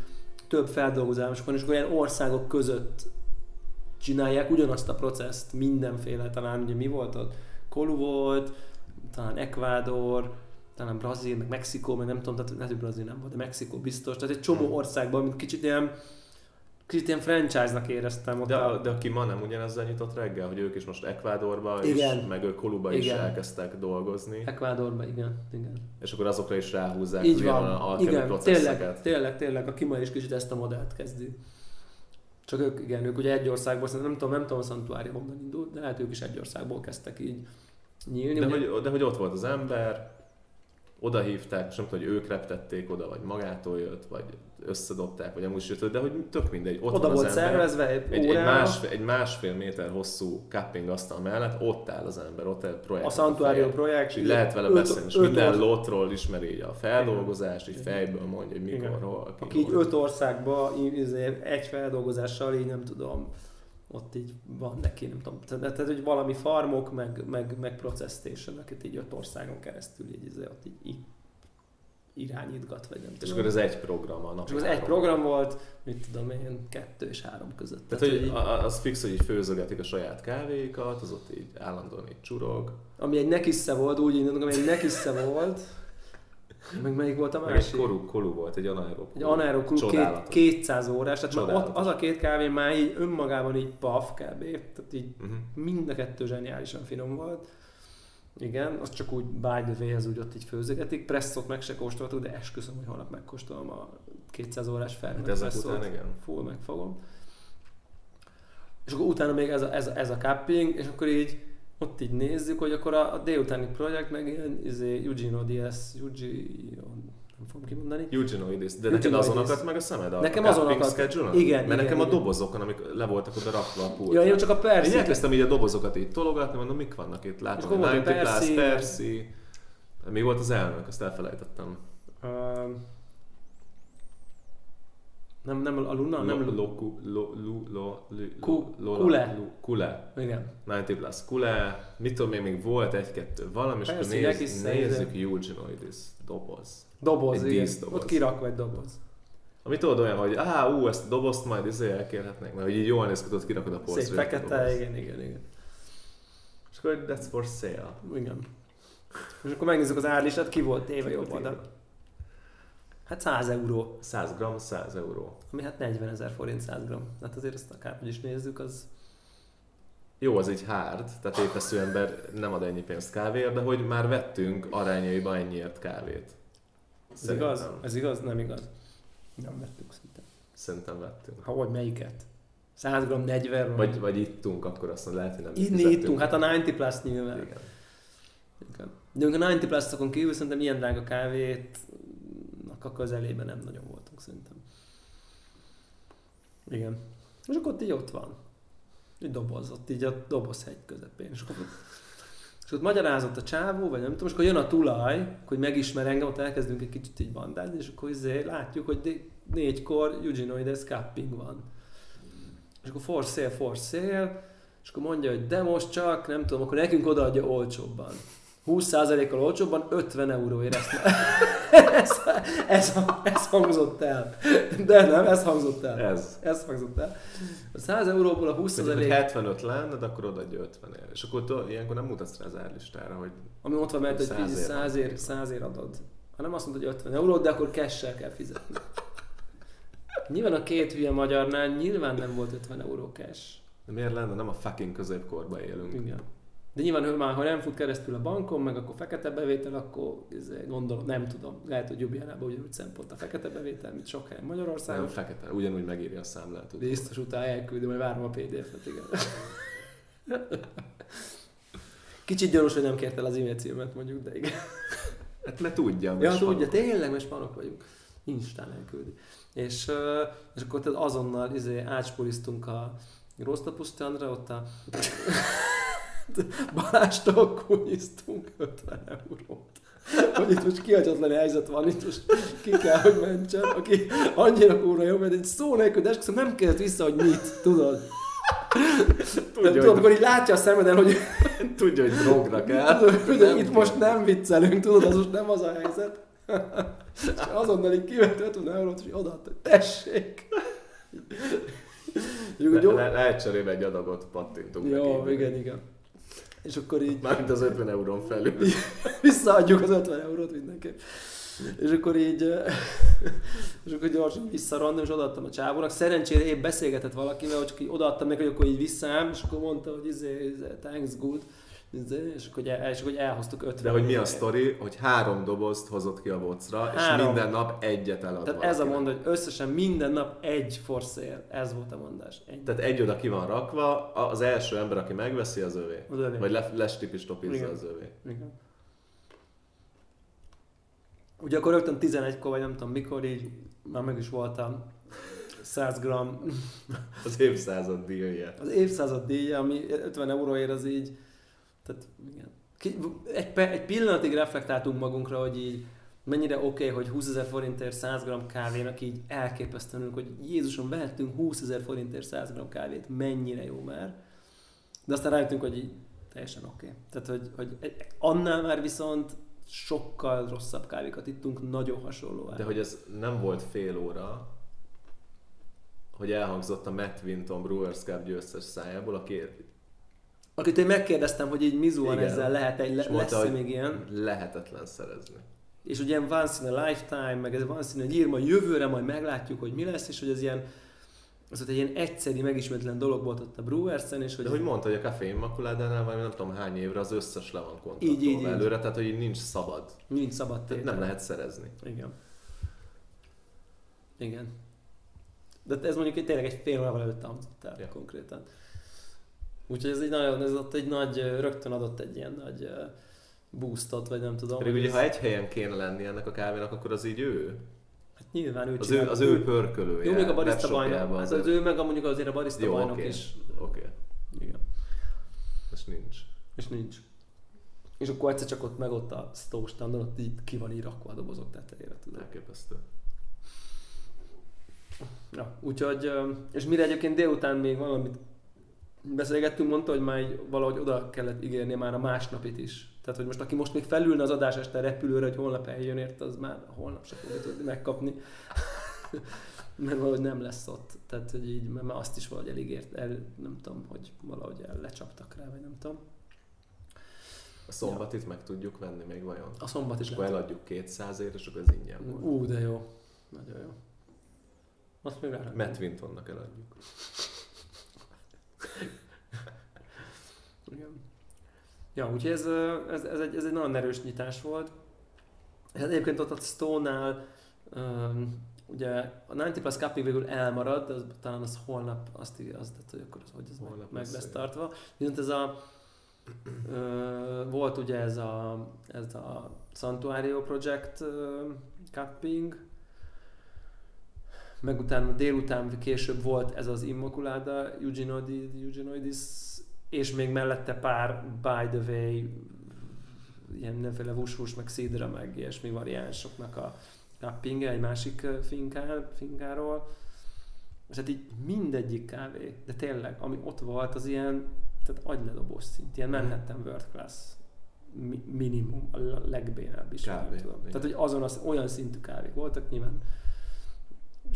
több feldolgozás van, és akkor ilyen országok között csinálják ugyanazt a processzt, mindenféle, talán ugye mi volt ott? Kolu volt, talán Ecuador, talán Brazil, meg Mexikó, meg nem tudom, tehát lehet, hogy Brazil nem volt, de Mexikó biztos. Tehát egy csomó hmm. országban, mint kicsit ilyen kicsit ilyen franchise-nak éreztem ott. De, a... de aki ma nem ugyanezzel nyitott reggel, hogy ők is most Ekvádorba, igen. és meg ők Koluba igen. is elkezdtek dolgozni. Ekvádorba, igen, igen. És akkor azokra is ráhúzzák Így van. a igen, tényleg, tényleg, tényleg, a Kima is kicsit ezt a modellt kezdi. Csak ők, igen, ők ugye egy országból, nem tudom, nem tudom a Santuári honnan indult, de hát ők is egy országból kezdtek így nyílni. De, ugye... hogy, de hogy ott volt az ember, oda hívták, és nem tudom, hogy ők reptették oda, vagy magától jött, vagy összedobták, vagy amúgy jött, de hogy tök mindegy. Ott oda volt szervezve egy, egy, egy, másfél, egy másfél méter hosszú cupping asztal mellett, ott áll az ember, ott áll a projekt. A Santuario projekt. És lehet vele beszélni, és öt minden or... lotról ismeri így a feldolgozást, így fejből mondja, hogy mikor, hol. Aki így öt országba egy feldolgozással, így nem tudom, ott így van neki, nem tudom, tehát, hogy valami farmok, meg, meg, meg process station, így öt országon keresztül így, így ott így, így irányítgat, vagy nem tudom. És akkor ez egy program a napi És az egy program volt, mit tudom én, kettő és három között. Tehát, Tehát hogy, hogy az fix, hogy így főzögetik a saját kávéikat, az ott így állandóan így csurog. Ami egy nekisze volt, úgy indulunk, ami egy nekisze volt, meg melyik volt a másik? Meg egy korú, kolú volt, egy anaerob Egy anaerob kolú, két, 200 órás, tehát ott az a két kávé már így önmagában így paf kb. Tehát így uh-huh. mind a kettő zseniálisan finom volt. Igen, az csak úgy by the way, az úgy ott így főzögetik. Presszot meg se kóstoltuk, de esküszöm, hogy holnap megkóstolom a 200 órás ferment hát ezek után igen. Full megfogom. És akkor utána még ez a, ez a, ez a cupping, és akkor így ott így nézzük, hogy akkor a, a délutáni projekt meg ilyen izé, Eugenio Diaz, Eugenio, nem fogom kimondani. Eugenioidis, de neked azon akadt meg a szemed? A nekem azon akadt. Igen, Mert igen, nekem igen. a dobozokon, amik le voltak oda rakva a pult. Ja, én csak a Persi. Én elkezdtem így a dobozokat így tologatni, mondom, mik vannak itt, látom, hogy 90 Persi. Persi. Mi volt az elnök, azt elfelejtettem. Uh, nem, nem a Luna, nem lo, lo, lo, lo, lo, lo, lo, Kule. Kule. Igen. 90 plus Kule. Mit tudom én, még volt egy-kettő valami, és akkor néz, nézzük Eugenioidis doboz. Doboz, egy igen. Doboz. Ott kirakva egy doboz. Ami tudod olyan, hogy áh, ú, ezt a dobozt majd izé elkérhetnék, mert hogy így jól néz ki, tudod, kirakod a polcra. Szép fekete, igen, igen, igen. És akkor that's for sale. Igen. És akkor megnézzük az árlistát, ki volt téve jobb oldal. Hát 100 euró. 100 gram, 100 euró. Ami hát 40 ezer forint 100 gram. Hát azért ezt akárhogy is nézzük, az... Jó, az egy hard, tehát épesző ember nem ad ennyi pénzt kávéért, de hogy már vettünk arányaiba ennyiért kávét. Ez igaz? Ez igaz? Nem igaz. Nem vettünk szinte. Szerintem vettünk. Ha vagy melyiket? 100 gram 40 Vagy, vagy ittunk, akkor azt lehet, hogy nem Inni ittunk, hát a 90 plus nyilván. Igen. Igen. De a 90 plus kívül szerintem ilyen drága kávét a közelében nem nagyon voltunk szerintem. Igen. És akkor ott így ott van. Egy doboz, ott így a dobozhegy közepén. És akkor, és ott magyarázott a csávó, vagy nem tudom, és akkor jön a tulaj, hogy megismer engem, ott elkezdünk egy kicsit így bandázni, és akkor izé látjuk, hogy négykor Eugenioides cupping van. És akkor for sale, for sale, és akkor mondja, hogy de most csak, nem tudom, akkor nekünk odaadja olcsóbban. 20%-kal olcsóbban 50 euróért ezt ez, ez, ez, hangzott el. De nem, ez hangzott el. Ez. Ez hangzott el. A 100 euróból a 20 Hogy 75 lenne, de akkor odaadja 50 ér. És akkor ilyenkor nem mutatsz rá az árlistára, hogy Ami ott van, mert hogy 100 ér, 100 ér adod. Hanem azt mondod, hogy 50 euró, de akkor cash kell fizetni. Nyilván a két hülye magyarnál nyilván nem volt 50 euró cash. De miért lenne? Nem a fucking középkorban élünk. Igen. De nyilván, hogy már ha nem fut keresztül a bankon, meg akkor fekete bevétel, akkor gondolom, nem tudom, lehet, hogy Jubjánában ugyanúgy szempont a fekete bevétel, mint sok helyen Magyarországon. Nem fekete, ugyanúgy megírja a számlát. Biztos utána elküldöm, hogy várom a PDF-et, igen. Kicsit gyanús, hogy nem kért el az e-mail címet mondjuk, de igen. Hát mert tudja, Ja, tudja, tényleg, mert spanok vagyunk. Instán elküldi. És, és akkor azonnal izé, átspuliztunk a Rosztapusztandra, ott a Balástól kunyiztunk 50 eurót. Hogy itt most kihagyatlan helyzet van, itt most ki kell, hogy mentsen, aki annyira kúra jó, mert egy szó nélkül, de esküszöm nem kérdez vissza, hogy mit, tudod. Tudja, Tudod, akkor így látja a szemeden, hogy Tudja, hogy drogra kell. Nem itt kell. most nem viccelünk, tudod, az most nem az a helyzet. És azonnal így kivett 50 eurót, és odaadta, hogy tessék. Le, le, lehet cserébe egy adagot pattintunk jó, igen, igen. És akkor így Mármint az 50 eurón felül. visszaadjuk az 50 eurót mindenképp. És akkor így, és akkor gyorsan visszarandom, és odaadtam a csávónak. Szerencsére épp beszélgetett valakivel, csak így odaadtam neki, hogy akkor így visszám, és akkor mondta, hogy izé, izé, thanks, good. Izé, és akkor, el, és akkor elhoztuk 50 De hogy mi a sztori, hogy három dobozt hozott ki a vocra, és minden nap egyet elad Tehát ez a valakinek. mondat, hogy összesen minden nap egy for sale. Ez volt a mondás. Egy. Tehát egy oda ki van rakva, az első ember, aki megveszi, az övé. Az övé. Vagy le, lestipis topizza Igen. az övé. Igen. Ugye akkor rögtön 11-kor, vagy nem tudom mikor, így már meg is voltam 100 g Az évszázad díjja. az évszázad díja, ami 50 euróért az így, tehát igen. Egy, egy pillanatig reflektáltunk magunkra, hogy így mennyire oké, okay, hogy 20 ezer forintért 100 g kávénak így elképesztően, hogy Jézusom, vehettünk 20 ezer forintért 100 g kávét, mennyire jó már. De aztán rájöttünk, hogy így teljesen oké. Okay. Tehát, hogy, hogy annál már viszont sokkal rosszabb kávékat ittunk, nagyon hasonló. De hogy ez nem volt fél óra, hogy elhangzott a Matt Winton Brewers Cup győztes szájából, aki Akit én megkérdeztem, hogy így mizuan Igen. ezzel lehet egy, le, mondta, lesz még ilyen. lehetetlen szerezni. És ugye ilyen once in a lifetime, meg ez once in a year, majd jövőre majd meglátjuk, hogy mi lesz, és hogy ez ilyen, az ott egy ilyen egyszeri, megismétlen dolog volt ott a Brewers-en, és hogy, De hogy mondta, hogy a Café Immaculádánál valami nem tudom hány évre az összes le van Így, így, kontraktolva így. előre, tehát hogy így nincs szabad. nincs szabad Tehát tétel. nem lehet szerezni. Igen. Igen. De ez mondjuk tényleg egy fél órával előtt hangzott el Ja. konkrétan. Úgyhogy ez egy nagyon, ez ott egy nagy, rögtön adott egy ilyen nagy boostot, vagy nem tudom. Pedig ugye, ha egy helyen kéne lenni ennek a kávénak, akkor az így ő. Hát nyilván ő Az csinál. ő, az ő pörkölője. Jó, még a barista bajnok. Hát az ő meg a mondjuk azért a barista Jó, bajnok oké. is. Oké, okay. Igen. most nincs. És nincs. És akkor egyszer csak ott meg ott a stove standon, ott így ki van így írakva a dobozok tetejére, tudod. Elképesztő. Ja, úgyhogy, és mire egyébként délután még valamit beszélgettünk, mondta, hogy már így valahogy oda kellett ígérni már a másnapit is. Tehát, hogy most aki most még felülne az adás este repülőre, hogy holnap eljön ért, az már holnap se fogja tudni megkapni. Mert valahogy nem lesz ott. Tehát, hogy így, mert már azt is valahogy elígért, el, nem tudom, hogy valahogy el lecsaptak rá, vagy nem tudom. A szombatit meg tudjuk venni még vajon? A szombat is És akkor lehet. eladjuk 200 ért, és akkor ez ingyen volt. Ú, de jó. Nagyon jó. Azt még. Matt Wintonnak eladjuk. Igen. Ja, úgyhogy ez, ez, ez, egy, ez egy nagyon erős nyitás volt. Hát egyébként ott a Stone-nál um, ugye a 90 Plus Cup végül elmarad, de az, talán az holnap azt tehát, hogy akkor az, hogy ez Holnap meg, meg lesz, tartva. Viszont ez a ö, volt ugye ez a, ez a Santuario Project ö, cupping, meg utána délután később volt ez az Immaculada Eugenoidi- Eugenoidis, és még mellette pár by the way ilyen mindenféle vus meg szidra, meg ilyesmi variánsoknak a cupping egy másik finkál, finkáról. És hát így mindegyik kávé, de tényleg, ami ott volt, az ilyen, tehát agyledobós szint, ilyen Manhattan World Class mi- minimum, a legbénább is. Kávé, tudom. Tehát, hogy azon az, olyan szintű kávék voltak, nyilván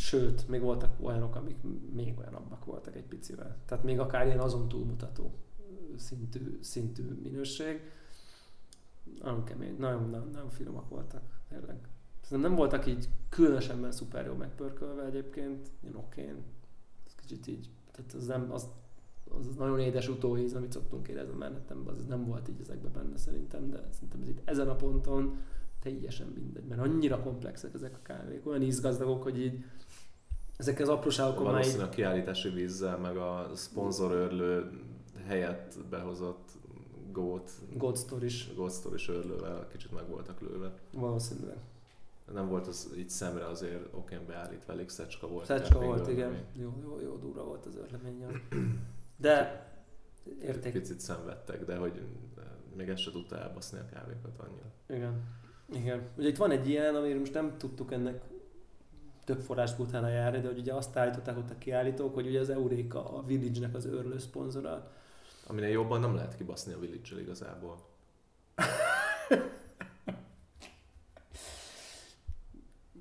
Sőt, még voltak olyanok, amik még olyanabbak voltak egy picivel. Tehát még akár ilyen azon túlmutató szintű, szintű minőség. Nagyon kemény, nagyon, nagyon, nagyon finomak voltak, tényleg. Szerintem nem voltak így különösebben szuper jó megpörkölve egyébként, ilyen okén. Ez kicsit így, tehát az nem, az, az nagyon édes utóíz, amit szoktunk érezni mennetemben, az nem volt így ezekben benne szerintem, de szerintem ez itt ezen a ponton teljesen mindegy, mert annyira komplexek ezek a kávék, olyan ízgazdagok, hogy így ezek az apróságokon Valószínűleg a kiállítási vízzel, meg a szponzorőrlő helyett behozott Goat, God Story-s Goat Story-s örlővel kicsit meg voltak lőve. valószínűleg. Nem volt az így szemre azért okén beállítva, elég szecska volt. Szecska volt, örlemény. igen. Jó, jó, jó, durva volt az örleményen. De érték. Picit szenvedtek, de hogy eh, még ezt se tudta elbaszni a kávékat annyira. Igen. Igen. Ugye itt van egy ilyen, amiről most nem tudtuk ennek több forrás utána járni, de hogy ugye azt állították ott a kiállítók, hogy ugye az Euréka a Village-nek az őrlő szponzora. Aminél jobban nem lehet kibaszni a village igazából.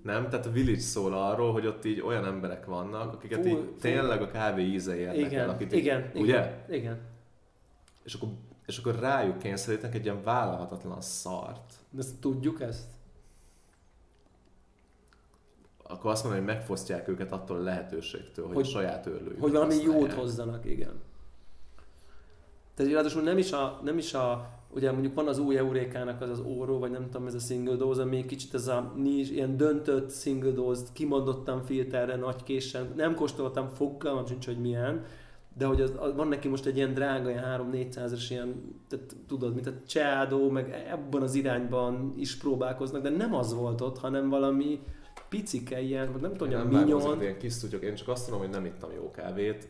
Nem? Tehát a Village szól arról, hogy ott így olyan emberek vannak, akiket Fú, így fú. tényleg a kávé íze érdekel. Igen, akit igen, így, igen, Ugye? igen. És akkor, és akkor rájuk kényszerítenek egy ilyen vállalhatatlan szart. De ezt tudjuk ezt? Akkor azt mondom, hogy megfosztják őket attól a lehetőségtől, hogy, Hogy- a saját őrlőjüket Hogy valami jót használják. hozzanak, igen. Tehát ráadásul nem is a, nem is a ugye mondjuk van az új Eurékának az az óró, vagy nem tudom, ez a single dose, ami kicsit ez a nincs, ilyen döntött single dose kimondottan filterre, nagy késen, nem kóstoltam, fogalmam sincs, hogy milyen, de hogy az, az, van neki most egy ilyen drága, ilyen 3-400-es ilyen, tehát tudod, mint a Cseádó, meg ebben az irányban is próbálkoznak, de nem az volt ott, hanem valami picike ilyen, vagy nem tudom, Én nem minyon. ilyen kis szutyok. Én csak azt tudom, hogy nem ittam jó kávét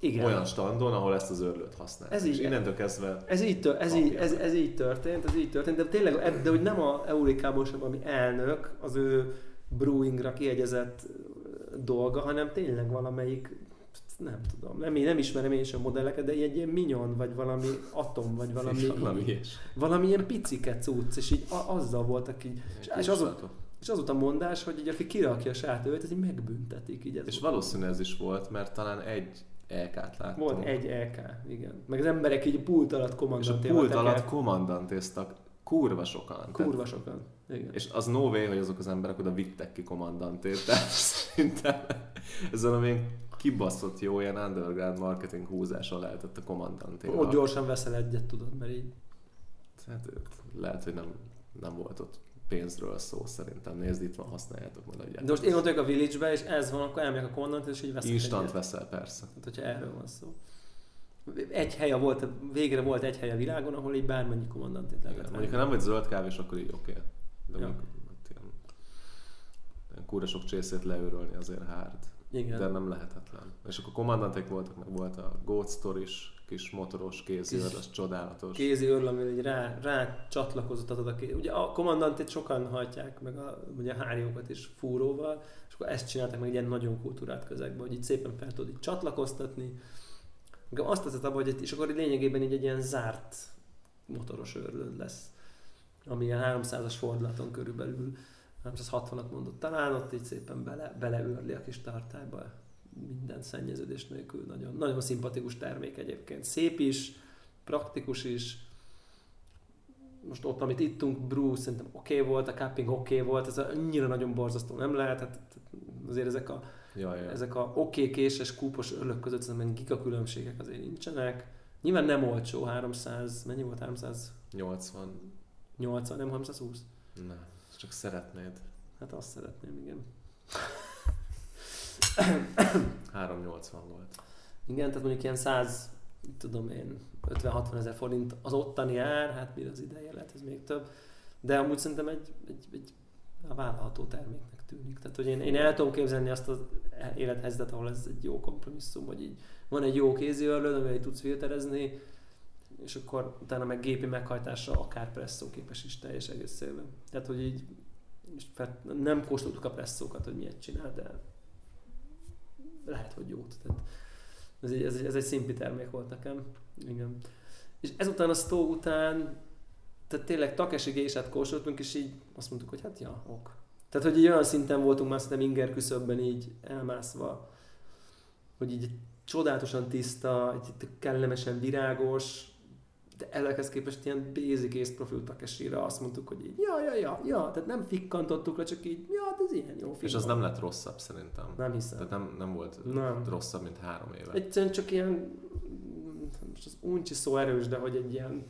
Igen. olyan standon, ahol ezt az örlőt használják. Ez És így- innentől kezdve Ez így, tör, ez, így, ez, ez így történt, ez így történt, de tényleg, eb- de hogy nem a Eurékából sem valami elnök, az ő brewingra kiegyezett dolga, hanem tényleg valamelyik, nem tudom, nem, nem ismerem én sem modelleket, de egy ilyen minyon, vagy valami atom, vagy valami, valami valami ilyen picike cucc, és így a, azzal voltak így, és, és, az, Kis és az volt a mondás, hogy így aki kirakja a saját őt, ez így megbüntetik. Így ez És valószínű ez is volt, mert talán egy EK-t láttam. Volt egy LK, igen. Meg az emberek így pult alatt És a pult alatt tekert. kommandantéztak kurva sokan. Kurva Tehát, sokan. Igen. és az no way, hogy azok az emberek oda vittek ki kommandantét. Tehát szerintem ez valami kibaszott jó ilyen underground marketing húzása lehetett a kommandantéval. Ott gyorsan veszel egyet, tudod, mert így... Hát, lehet, hogy nem, nem volt ott pénzről szó szerintem. Nézd, itt van, használjátok, majd adjátok. De most én ott vagyok a Village-be, és ez van, akkor elmegyek a kommandant, és így veszek Instant egyet. veszel, persze. Tehát, hogyha erről van szó. Egy helye volt, végre volt egy hely a világon, ahol így bármennyi kommandantét lehetett Igen, mondjuk, ha nem vagy zöld kávés, akkor így oké. De Ja. mondjuk, hát ilyen, ilyen kúra sok csészét leőrölni azért hard. Igen. De nem lehetetlen. És akkor kommandanték voltak, meg volt a Goat Story-s kis motoros kézőr, az csodálatos. kézi őrl, amivel így rá, rá csatlakozott a ké... Ugye a kommandantét sokan hajtják, meg a, ugye a hárjókat is fúróval, és akkor ezt csinálták meg egy ilyen nagyon kultúrát közegben, hogy így szépen fel tudod így csatlakoztatni. Meg azt teszed abba, hogy egy, és akkor lényegében így egy ilyen zárt motoros őrlőd lesz, ami ilyen 300-as fordulaton körülbelül 360-at mondott talán, ott így szépen bele, beleőrli a kis tartályba minden szennyeződés nélkül. Nagyon, nagyon szimpatikus termék egyébként. Szép is, praktikus is. Most ott, amit ittunk, brew szerintem oké okay volt, a cupping oké okay volt, ez annyira nagyon borzasztó nem lehet, hát azért ezek a, Jaj, jaj. ezek a oké okay, késes, kúpos örlök között szerintem giga különbségek azért nincsenek. Nyilván nem olcsó, 300, mennyi volt 380, 80. nem 320? Nem, csak szeretnéd. Hát azt szeretném, igen. 380 volt. Igen, tehát mondjuk ilyen 100, mit tudom én, 50-60 ezer forint az ottani ár, hát mire az ideje lehet, ez még több. De amúgy szerintem egy, egy, egy a vállalható terméknek tűnik. Tehát, hogy én, én el tudom képzelni azt az élethelyzetet, ahol ez egy jó kompromisszum, hogy így van egy jó kéziörlőd, amivel tudsz filterezni, és akkor utána meg gépi meghajtásra akár presszó képes is teljes egészében. Tehát, hogy így és fel, nem kóstoltuk a presszókat, hogy miért csinál, de lehet, hogy jót. Tehát ez egy, ez egy, ez egy szimpi termék volt nekem. Igen. És ezután a Stow után, tehát tényleg Takeshi gésát kóstoltunk, és így azt mondtuk, hogy hát ja, ok. Tehát, hogy így olyan szinten voltunk már szerintem inger küszöbben így elmászva, hogy így csodálatosan tiszta, egy kellemesen virágos, de ezekhez képest ilyen basic ész profil Takeshi-ra azt mondtuk, hogy így ja, ja, ja, ja, tehát nem fikkantottuk le, csak így, ja, hát ez ilyen jó És az nem lett rosszabb szerintem. Nem hiszem. Tehát nem, nem volt Nem. rosszabb, mint három éve. Egyszerűen csak ilyen, most az uncsi szó erős, de hogy egy ilyen,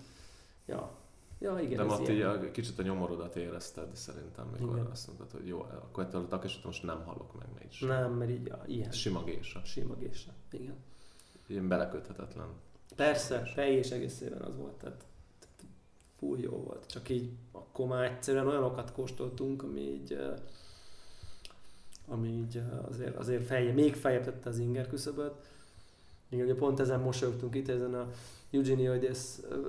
ja, ja igen, De ott így a, kicsit a nyomorodat érezted szerintem, mikor Igen. azt mondtad, hogy jó, akkor ettől a takesot most nem hallok meg mégis. Nem, mert így ja, ilyen. Sima gésa. Sima gésa. Igen. Ilyen beleköthetetlen. Persze, teljes egészében az volt, tehát full jó volt. Csak így akkor már egyszerűen olyanokat kóstoltunk, ami így, ami így azért, azért felje, még feljebb tette az inger küszöböt. Igen, ugye pont ezen mosolyogtunk itt, ezen a Eugenioides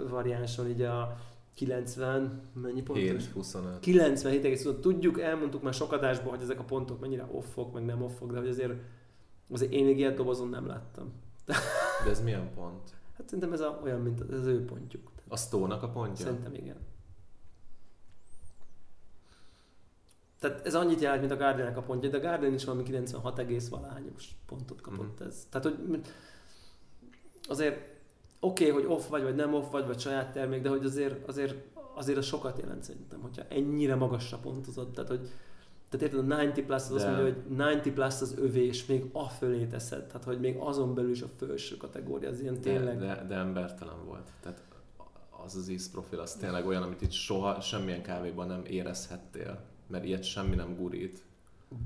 variánson, így a 90, mennyi pontos? 7, 25. 97 Tudjuk, elmondtuk már sok adásban, hogy ezek a pontok mennyire offok, meg nem offok, de hogy azért, azért én még ilyet dobozon nem láttam. De ez milyen pont? Hát szerintem ez a, olyan, mint az ő pontjuk. A Stónak a pontja? Szerintem igen. Tehát ez annyit jelent, mint a Guardianek a pontja, de a Guardian is valami 96 egész valányos pontot kapott Mhm. ez. Tehát, hogy azért oké, okay, hogy off vagy, vagy nem off vagy, vagy saját termék, de hogy azért, azért, azért az sokat jelent szerintem, hogyha ennyire magasra pontozod. Tehát, hogy tehát érted, a 90 plus az azt De- mondja, hogy 90 plus az övé, és még a fölé teszed. Tehát, hogy még azon belül is a felső kategória, az ilyen tényleg. De, de, de embertelen volt. Tehát az az ízprofil, az tényleg olyan, amit itt soha semmilyen kávéban nem érezhettél. Mert ilyet semmi nem gurít.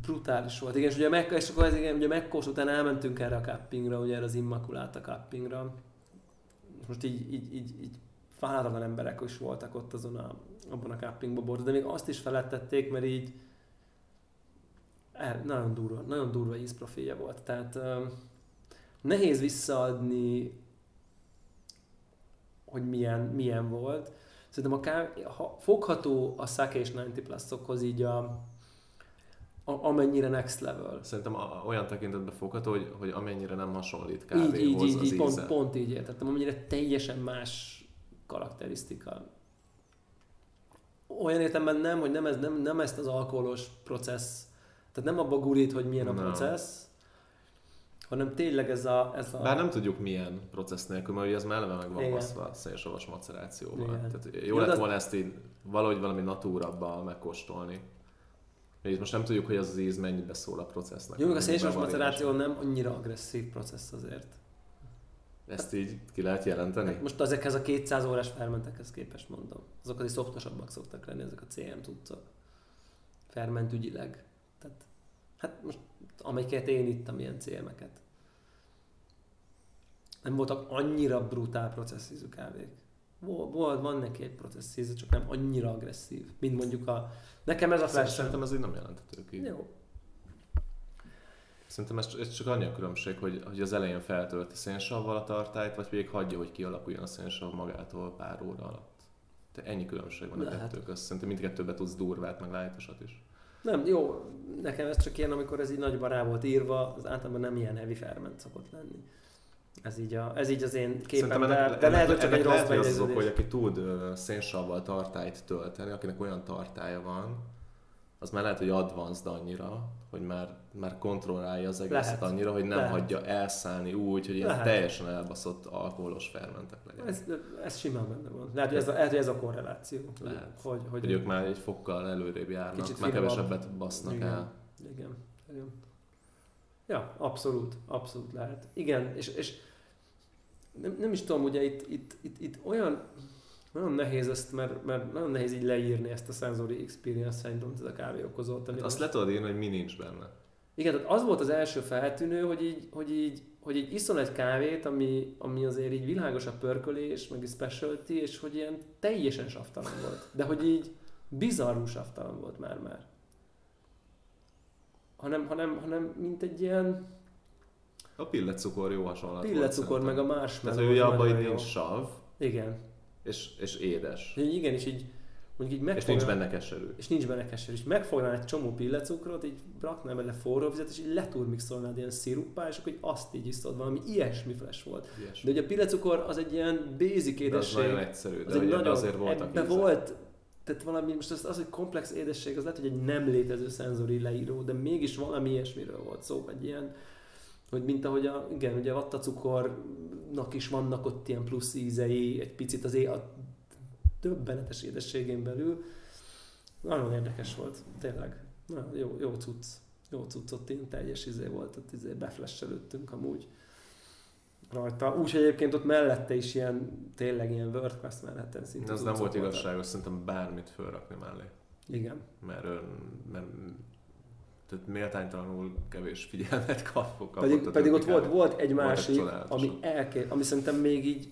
Brutális volt. Igen, és ugye, meg, és akkor ez, igen, ugye megkós után elmentünk erre a cuppingra, ugye erre az Immaculata cuppingra. És most így, így, így, így fáradlan emberek is voltak ott azon a, abban a cuppingban de még azt is felettették, mert így el, nagyon durva, nagyon durva ízprofilja volt. Tehát um, nehéz visszaadni, hogy milyen, milyen volt. Szerintem a kávé, ha fogható a Sake és 90 pluszokhoz így a, a, amennyire next level. Szerintem a, olyan tekintetben fogható, hogy, hogy amennyire nem hasonlít Így, kávéhoz így, így, az így pont, pont így értettem, amennyire teljesen más karakterisztika. Olyan értelemben nem, hogy nem, ez, nem, nem ezt az alkoholos processz, tehát nem abba gurít, hogy milyen a processz, hanem tényleg ez a... Ez a Bár nem tudjuk milyen processz nélkül, mert ugye ez már eleve meg van baszva szénsavas macerációval. Igen. Tehát jó Jó, lett de- volna ezt így valahogy valami natúrabbal megkóstolni. Itt most nem tudjuk, hogy az az íz mennyibe szól a processznek. Jó, a szénsavas maceráció nem annyira agresszív processz azért. Ezt így ki lehet jelenteni? Hát most ezekhez a 200 órás fermentekhez képest mondom. Azok azért szoftosabbak szoktak lenni, ezek a CM cuccok. Ferment ügyileg. Tehát, hát most amelyiket én ittam ilyen CM-eket. Nem voltak annyira brutál processzízű kávék. Volt, van neki egy processzízű, csak nem annyira agresszív, mint mondjuk a... Nekem ez a flash Szerintem ez így nem jelentető ki. Jó. Szerintem ez, ez csak annyi a különbség, hogy, hogy az elején feltölti szénsavval a tartályt, vagy pedig hagyja, hogy kialakuljon a szénsav magától pár óra alatt. De ennyi különbség van a Lehet. kettő között. Szerintem mindkettőbe tudsz durvát, meg lájtosat is. Nem, jó, nekem ez csak ilyen, amikor ez így nagyban rá volt írva, az általában nem ilyen heavy ferment szokott lenni. Ez így, a, ez így az én képem, Szerintem de, ennek, de lehet, hogy csak egy rossz lehet, hogy az az ok, hogy aki tud ö, szénsavval tartályt tölteni, akinek olyan tartálya van, az már lehet, hogy advanced annyira, hogy már, már kontrollálja az egészet Lehet. annyira, hogy nem Lehet. hagyja elszállni úgy, hogy ilyen Lehet. teljesen elbaszott alkoholos fermentek legyenek. Ez, ez simán benne van. Lehet, hogy ez a, lehet, hogy ez a korreláció. Lehet. Hogy, hogy, Hogy ők már egy fokkal előrébb járnak, Kicsit már kevesebbet basznak Igen. el. Igen, igen. Ja, abszolút, abszolút lehet. Igen, és, és nem, nem is tudom, ugye itt, itt, itt, itt olyan, olyan nehéz ezt, mert, mert nagyon nehéz így leírni ezt a sensory experience syndrome ez a kávé okozott. Hát azt le tudod írni, hogy mi nincs benne. Igen, tehát az volt az első feltűnő, hogy így, hogy így, hogy így iszol egy kávét, ami, ami azért így világos a pörkölés, meg egy specialty, és hogy ilyen teljesen savtalan volt. De hogy így bizarrú savtalan volt már-már. Hanem, hanem, hanem mint egy ilyen A pillecukor jó hasonlat pillecukor, meg a marshmallow. Tehát, hogy ugye abban nagyon jó. nincs sav, Igen. És, és édes. Így Igen, és így mondjuk így És megfognál, nincs benne keserű. és nincs benne keser, és megfognál egy csomó pillecukrot, így raknál bele forró vizet, és így leturmixolnád ilyen sziruppá, és akkor így azt így iszod, valami ilyesmi flash volt. Ilyesmi. De ugye a pillecukor az egy ilyen basic De az édesség. nagyon egyszerű, az de egy hogy ebbe nagyon, azért voltak ebbe ízek. volt, tehát valami, most az, az, hogy komplex édesség, az lehet, hogy egy nem létező szenzori leíró, de mégis valami ilyesmiről volt szó, egy ilyen, hogy mint ahogy a, igen, ugye a vattacukornak is vannak ott ilyen plusz ízei, egy picit az é- a döbbenetes édességén belül. Nagyon érdekes volt, tényleg. Nagyon jó, jó cucc. Jó cucc, ott ilyen teljes izé volt, ott izé beflesselődtünk amúgy rajta. Úgy, hogy egyébként ott mellette is ilyen, tényleg ilyen world class melletten szinte De az nem volt igazságos, szerintem bármit fölrakni mellé. Igen. Mert, mert tehát méltánytalanul kevés figyelmet kapok. Pedig, pedig ott volt, volt egy másik, ami, elké, ami szerintem még így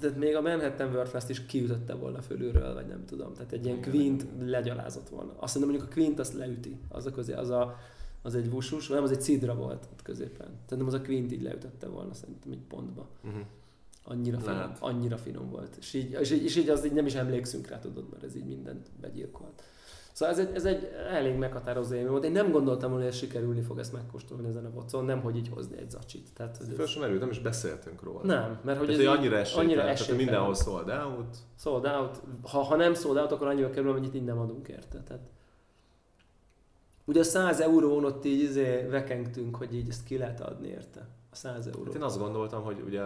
tehát még a Manhattan World Fest is kiütötte volna fölülről, vagy nem tudom. Tehát egy ilyen. Quint legyalázott volna. Azt hiszem mondjuk a Quint azt leüti. Az a közé, az, a, az egy vusus, vagy nem, az egy cidra volt ott középen. Szerintem az a Quint így leütötte volna szerintem egy pontba. Uh-huh. Annyira finom, Lehet. annyira finom volt. És így, és, így, és így az így nem is emlékszünk rá, tudod, mert ez így mindent begyilkolt. Szóval ez egy, ez egy elég meghatározó élmény volt. Én nem gondoltam volna, hogy ez sikerülni fog ezt megkóstolni ezen a vocon, nem hogy így hozni egy zacsit. Tehát, hogy Föl sem merült, nem is beszéltünk róla. Nem, mert hogy hogy ez hogy annyira esélytelen, annyira tehát esélytelen. mindenhol sold out. Sold out. Ha, ha nem sold out, akkor annyiba kerül, amennyit nem adunk érte. Tehát... Ugye a 100 eurón ott így izé vekengtünk, hogy így ezt ki lehet adni érte. A 100 euró. Hát én azt gondoltam, hogy ugye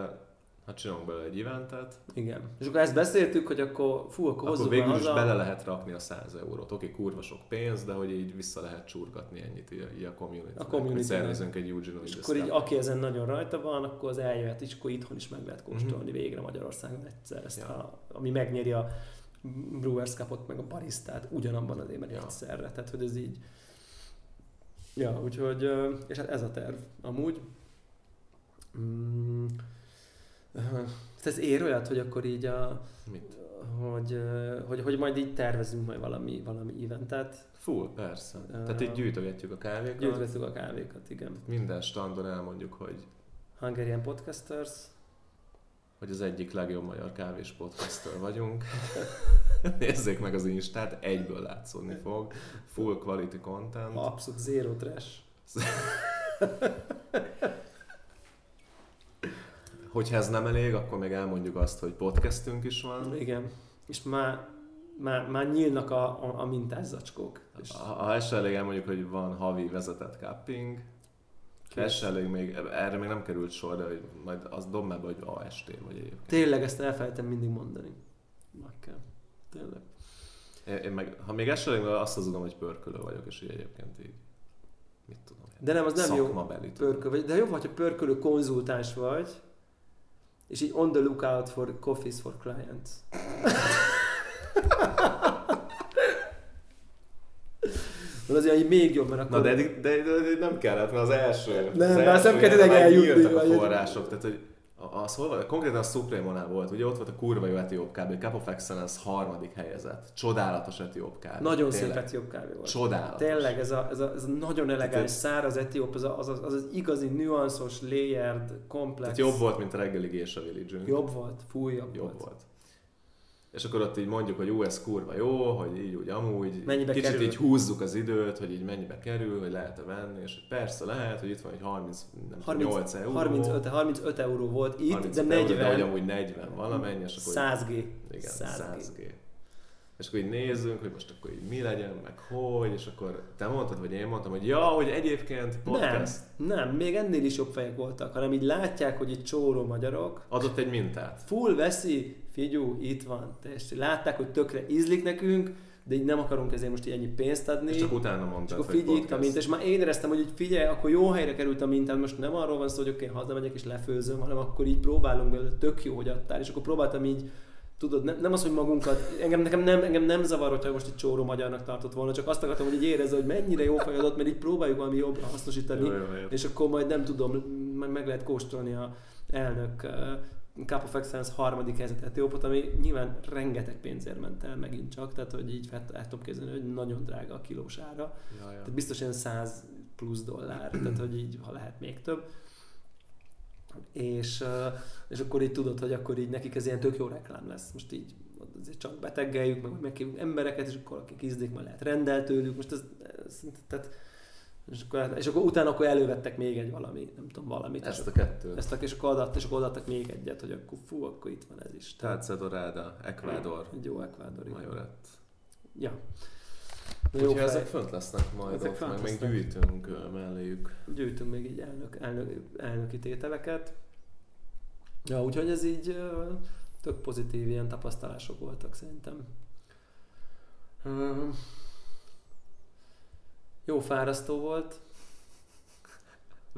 ha csinálunk belőle egy eventet, Igen. És akkor ezt beszéltük, hogy akkor fú, akkor, akkor hozzuk végül is haza. bele lehet rakni a 100 eurót. Oké, kurva sok pénz, de hogy így vissza lehet csurgatni ennyit így a, így a community A community-nek. Hogy szervezünk egy Eugene És akkor így, aki ezen nagyon rajta van, akkor az eljöhet, és akkor itthon is meg lehet kóstolni végre Magyarországon egyszer ezt, Mhm. Ja. a, ami megnyeri a Brewers Cupot, meg a baristát ugyanabban az évben Ja. egyszerre. Tehát, hogy ez így... Ja, úgyhogy, és hát ez a terv amúgy. Mm, ez ér olyat, hogy akkor így a, Mit? hogy, hogy, hogy majd így tervezünk majd valami, valami eventet. Full, persze. Uh, Tehát így gyűjtögetjük a kávékat. Gyűjtögettük a kávékat, igen. Minden standon elmondjuk, hogy, Hungarian Podcasters. hogy az egyik legjobb magyar kávés podcaster vagyunk. Nézzék meg az Instát, egyből látszódni fog. Full quality content. Abszolút zero trash. Hogyha ez nem elég, akkor még elmondjuk azt, hogy podcastünk is van. Igen. És már, már, már nyílnak a, a, a mintás zacskók. És Ha ez elég, elmondjuk, hogy van havi vezetett cupping. Ez se elég még, erre még nem került sor, de hogy majd az dob hogy AST vagy egyébként. tényleg ezt elfelejtem mindig mondani. Meg kell. Tényleg. Én, meg, ha még ez se elég, azt hazudom, hogy pörkölő vagyok, és így egyébként így, mit tudom. De nem, az nem jó. szakmabeli, tudom. Pörköl, vagy, de jobb, hogyha pörkölő konzultáns vagy, és így on the lookout for coffees for clients. Mert azért így még jobb, mert akkor... Na de, de, de, de, nem kellett, mert az első. Nem, az azt nem első kell ilyen, tényleg már eljutni, a források, tehát hogy az hol van? Konkrétan a Supreme-onál volt, ugye ott volt a kurva jó etióp kb. Cup of Excellence harmadik helyezett. Csodálatos etióp kávé. Nagyon Tényleg. szép etióp kávé volt. Csodálatos. Tényleg, ez a, ez a, ez a nagyon elegáns, Tehát- száraz etióp, az, a, az, az, az, az igazi, nüanszos, layered, komplex. Tehát jobb volt, mint a reggeli Gésa village Jobb volt, fúj, jobb, Jobb volt. volt. És akkor ott így mondjuk, hogy jó, ez kurva jó, hogy így úgy amúgy, Mennyibe kicsit kerül? így húzzuk az időt, hogy így mennyibe kerül, hogy lehet-e venni, és hogy persze lehet, hogy itt van egy 30, nem 30, 8 euró. 35, 35 euró volt itt, 35 de euró, de 40, hogy amúgy 40 valamennyi, és akkor 100G. így, igen, 100G. 100G. És akkor így nézzünk, hogy most akkor így mi legyen, meg hogy, és akkor te mondtad, vagy én mondtam, hogy ja, hogy egyébként podcast Nem, nem, még ennél is jobb fejek voltak, hanem így látják, hogy itt csóró magyarok, adott egy mintát. full veszi, figyú, itt van, és látták, hogy tökre ízlik nekünk, de így nem akarunk ezért most így ennyi pénzt adni. És csak utána És mondtad, akkor hogy figyelj itt a podcast. mint, és már én éreztem, hogy így figyelj, akkor jó helyre került a mintát, most nem arról van szó, hogy oké, hazamegyek és lefőzöm, hanem akkor így próbálunk belőle, tök jó, hogy adtál, és akkor próbáltam így, tudod, nem, nem az, hogy magunkat, engem, nekem nem, engem nem zavar, hogyha most itt csóró magyarnak tartott volna, csak azt akartam, hogy így érezze, hogy mennyire jó fej adott, mert így próbáljuk valami jobbra hasznosítani, Jó, jó, jó. és akkor majd nem tudom, meg, meg lehet kóstolni a elnök uh, Cup of Excellence harmadik helyzet Etiópot, ami nyilván rengeteg pénzért ment el megint csak, tehát hogy így fel, el tudom képzelni, hogy nagyon drága a kilós ára. Ja, ja. Tehát biztos ilyen 100 plusz dollár, tehát hogy így, ha lehet még több. És, és akkor így tudod, hogy akkor így nekik ez ilyen tök jó reklám lesz. Most így azért csak beteggeljük, meg megkívunk embereket, és akkor akik ízlik, majd lehet rendel tőlük. Most ez, ez tehát, és akkor, és akkor utána akkor elővettek még egy valami, nem tudom, valamit. Ezt a kettőt. ezt a, és akkor adat, és akkor adattak még egyet, hogy akkor fú, akkor itt van ez is. Tehát Dorada, Ecuador, egy jó ekvádori. Majorett. Ja. Na, jó fej. ezek fönt lesznek majd Ezek ott, meg még gyűjtünk melléjük. gyűjtünk még így elnök, elnök, elnöki tételeket. Ja, úgyhogy ez így tök pozitív ilyen tapasztalások voltak szerintem. Jó fárasztó volt.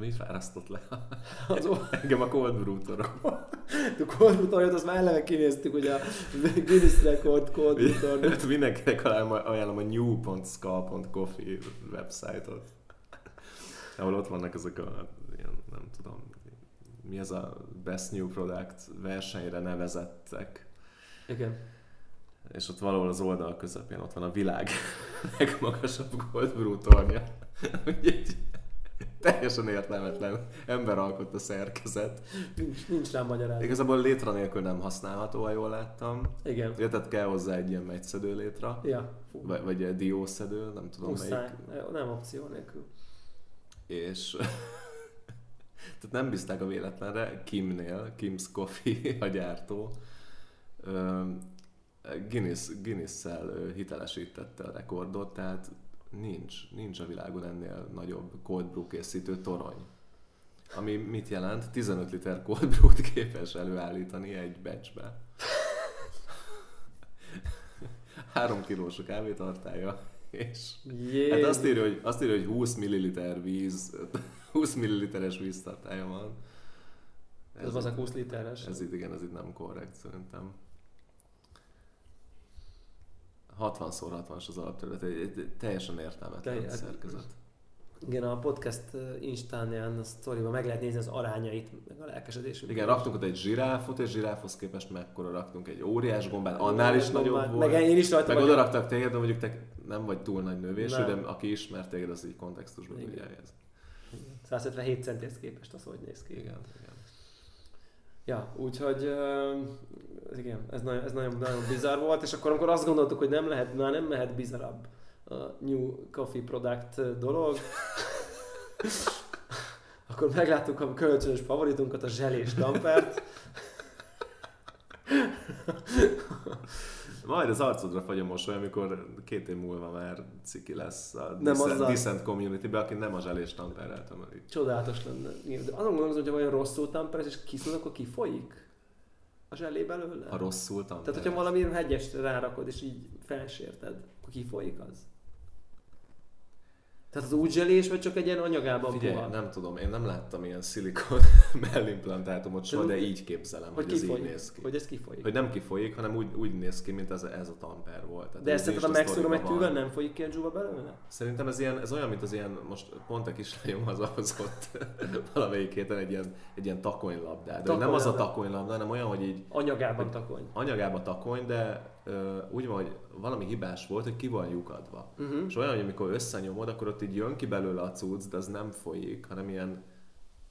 Mi fárasztott le? Az Engem a Cold Brew a Cold azt már eleve kinéztük, hogy a Guinness Record Cold Mindenkinek ajánlom, a new.ska.coffee website-ot. ahol ott vannak ezek a, ilyen, nem tudom, mi ez a Best New Product versenyre nevezettek. Igen. És ott valahol az oldal közepén ott van a világ legmagasabb Goldbrew tornya. Teljesen értelmetlen emberalkotta szerkezet. Nincs, nincs rá magyarázat. Igazából létra nélkül nem használható, ha jól láttam. Igen. Ja, tehát kell hozzá egy ilyen megyszedő létra, Ja. Fú. vagy, vagy egy diószedő, nem tudom Muszáj. melyik. Nem opció nélkül. És tehát nem bízták a véletlenre, Kimnél, Kim's Coffee, a gyártó, Guinness, Guinness-szel hitelesítette a rekordot, tehát nincs, nincs a világon ennél nagyobb cold brew készítő torony. Ami mit jelent? 15 liter cold brew-t képes előállítani egy batchbe. 3 kilós a kávétartája, és Jézus. Hát azt írja, hogy, azt írja, hogy 20 ml víz, 20 ml-es víztartája van. Ez az a 20 literes. Ez itt, igen, ez itt nem korrekt szerintem. 60x60-as az alapterület, egy, egy teljesen értelmetlen Te- hát- szerkezet. Igen, a podcast uh, Instánján, a sztoriban meg lehet nézni az arányait, meg a lelkesedésüket. Igen, raktunk ott egy zsiráfot, és zsiráfhoz képest mekkora raktunk egy óriás gombát, annál is Gombát, nagyobb volt. Meg én is rajta Meg oda raktak téged, de mondjuk te nem vagy túl nagy növésű, de aki ismer téged, az így kontextusban tudja ez. 177 centihez képest az hogy néz ki. Igen, igen. Ja, úgyhogy uh, igen, ez nagyon, ez nagyon, nagyon bizarr volt, és akkor amikor azt gondoltuk, hogy nem lehet, már nem mehet bizarabb a New Coffee Product dolog, akkor megláttuk a kölcsönös favoritunkat, a zselés dampert. Majd az arcodra fagy a mosoly, amikor két év múlva már ciki lesz a Nem Decent, azzal. Decent community aki nem a zselés tamperrel tömörik. Csodálatos lenne. De azon gondolkozom, hogy ha olyan rosszul tamperes, és kiszúr, akkor kifolyik a zselé belőle. Ha rosszul tamper. Tehát, hogyha valami hegyest rárakod, és így felsérted, akkor kifolyik az. Tehát az úgy zselés, vagy csak egy ilyen anyagában Figyelj, puha? nem tudom, én nem láttam ilyen szilikon mellimplantátumot soha, de így képzelem, hogy, Hogy ez így néz ki. hogy ez kifolyik. Hogy nem kifolyik, hanem úgy, úgy néz ki, mint ez, ez a tamper volt. Tehát De ez ezt ha nincs megszúrom egy tűvel, nem folyik ki a dzsúva belőle? Szerintem ez, ilyen, ez olyan, mint az ilyen, most pont a kislányom az hozott valamelyik héten egy ilyen, egy ilyen takonylabdát. De nem az a Takonylabda. hanem olyan, hogy így Anyagában takony. anyagában takony, de ö, úgy van, hogy valami hibás volt, hogy ki van lyukadva. Uh-huh. És olyan, hogy amikor összenyomod, akkor ott így jön ki belőle a cucc, de az nem folyik, hanem ilyen,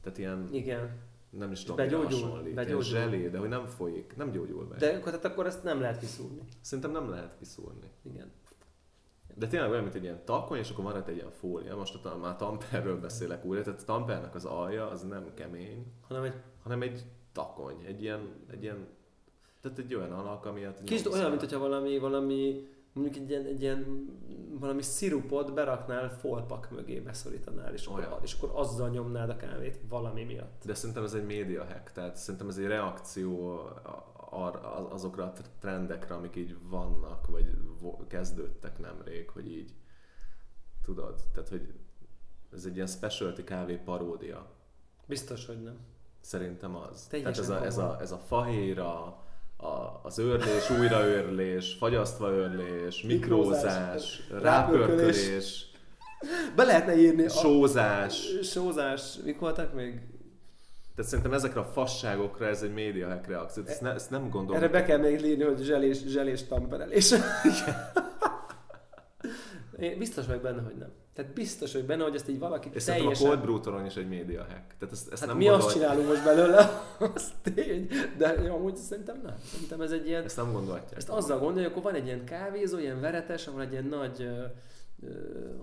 tehát ilyen, Igen. nem is tudom, begyógyul? hasonlít, Begyógyul? zselé, de hogy nem folyik, nem gyógyul be. De akkor, tehát akkor ezt nem lehet kiszúrni. Szerintem nem lehet kiszúrni. Igen. De tényleg olyan, mint egy ilyen takony, és akkor van egy ilyen fólia. Most a, már tamperről beszélek újra, tehát a tampernek az alja az nem kemény, Hanem egy hanem egy takony, egy ilyen, egy ilyen tehát egy olyan alak, ami kicsit olyan, rá. mint hogyha valami, valami mondjuk egy ilyen, egy ilyen valami szirupot beraknál folpak mögé beszorítanál, és akkor, Olyan. és akkor azzal nyomnád a kávét valami miatt. De szerintem ez egy média hack, tehát szerintem ez egy reakció ar- azokra a trendekre, amik így vannak, vagy kezdődtek nemrég, hogy így tudod, tehát hogy ez egy ilyen specialty kávé paródia. Biztos, hogy nem. Szerintem az. Teljesen Tehát ez a, ez, a, ez a fahéra, a, az őrlés, újraőrlés, fagyasztva őrlés, mikrózás, rápörkölés. Be lehetne írni a sózás. sózás. Mik voltak még? Tehát szerintem ezekre a fasságokra ez egy média hack reakció. Ezt, ne, ezt nem gondolom. Erre be kell még írni, hogy zselés, zselés tamperelés. Én biztos vagyok benne, hogy nem. Tehát biztos vagyok benne, hogy ezt így valaki És szerintem a teljesen... Cold Brew torony is egy média hack. Tehát ezt, ezt Hát nem mi gondol... azt csinálunk most belőle, az tény, de amúgy szerintem nem. Szerintem ez egy ilyen... Ezt nem gondolhatják. Ezt azzal gondolja, hogy akkor van egy ilyen kávézó, ilyen veretes, ahol egy ilyen nagy,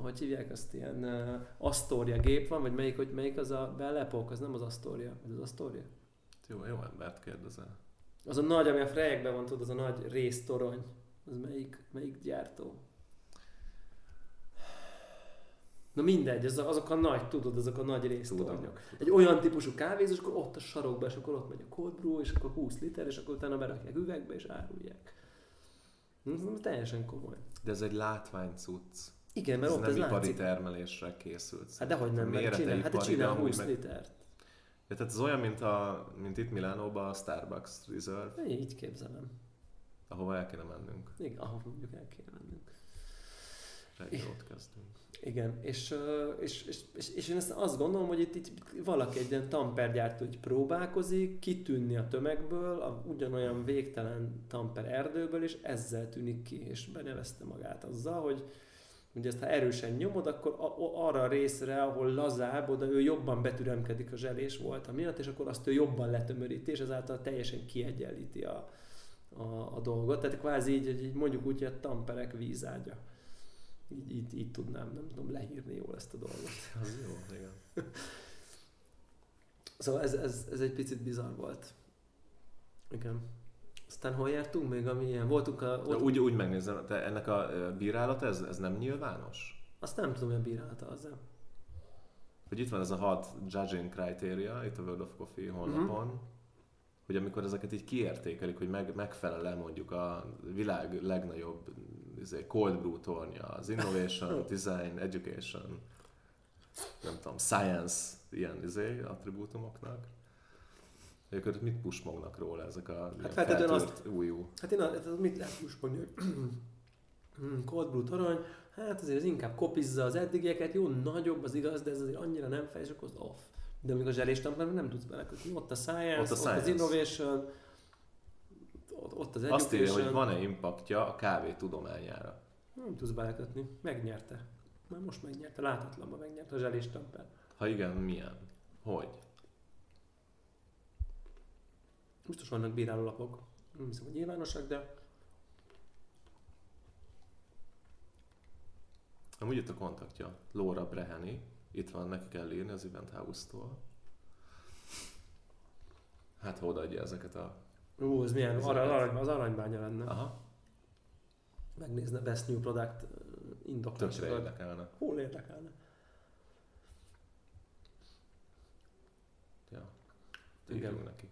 hogy hívják azt, ilyen ö, Astoria gép van, vagy melyik, hogy melyik az a Bellepok, az nem az Astoria, ez az Astoria. Jó, jó embert kérdezel. Az a nagy, ami a Freyekben van, tudod, az a nagy résztorony. Az melyik, melyik gyártó? Na mindegy, az a, azok a nagy, tudod, azok a nagy résztornyok. Egy olyan típusú kávézó, és akkor ott a sarokba, és akkor ott megy a cold brew, és akkor 20 liter, és akkor utána berakják üvegbe, és árulják. Ez ez teljesen komoly. De ez egy látvány cucc. Igen, mert Ez ott nem ez ipari látszik. termelésre készült. Hát dehogy nem, mert csinál, hát csinál amúgy 20 meg- litert. Ja, tehát ez olyan, mint, a, mint itt Milánóban a Starbucks Reserve, Én így képzelem. ahova el kéne mennünk. Igen, ahol mondjuk el kéne mennünk. Reggel ott kezdünk. Igen, és, és, és, és, és én ezt azt gondolom, hogy itt, itt valaki egy ilyen tampergyártó így próbálkozik kitűnni a tömegből, a ugyanolyan végtelen tamper erdőből, és ezzel tűnik ki, és benevezte magát azzal, hogy ugye ezt ha erősen nyomod, akkor a, arra a részre, ahol lazább, oda ő jobban betüremkedik a zselés volt miatt, és akkor azt ő jobban letömöríti, és ezáltal teljesen kiegyenlíti a, a, a dolgot. Tehát kvázi így, így mondjuk úgy, hogy a tamperek vízágya. Így, így, így tudnám, nem tudom, leírni jól ezt a dolgot. Az jó, igen. Szóval ez, ez, ez egy picit bizarr volt. Igen. Aztán hol jártunk még, ami ilyen? Voltunk a... De Ott, úgy, úgy megnézem, te ennek a bírálata, ez, ez nem nyilvános? Azt nem tudom, hogy a bírálata az -e. Hogy itt van ez a hat judging criteria, itt a World of Coffee honlapon, Mhm. hogy amikor ezeket így kiértékelik, hogy meg, megfelel-e mondjuk a világ legnagyobb izé, cold brew tornya, az innovation, design, education, nem tudom, science, ilyen izé, attribútumoknak. Hogy akkor mit pusmognak róla ezek a hát feltétlenül feltört újú. Hát én hát mit lehet hogy hmm, Cold Brew torony, hát azért ez inkább kopizza az eddigieket, jó, nagyobb az igaz, de ez azért annyira nem fej, és akkor az off. De még a zseléstamperben nem tudsz belekötni. Ott a science, Ott a ott, science. az innovation, ott, az Azt írja, hogy van-e impaktja a kávé tudományára. Nem tudsz belekötni. Megnyerte. Már most megnyerte, látatlanban megnyerte a zseléstamper. Ha igen, milyen? Hogy? Biztos vannak bírálólapok. Nem hiszem, hogy nyilvánosak, de Amúgy itt a kontaktja. Laura Breheni. Itt van, neki kell írni az Event House-tól. Hát ha odaadja ezeket a... ú, ez milyen, lehet. arany, az aranybánya lenne. Aha, Megnézne Best New Product uh, tökre indoklásokat. érdekelne. Hol érdekelne? Ja. Igen. Neki.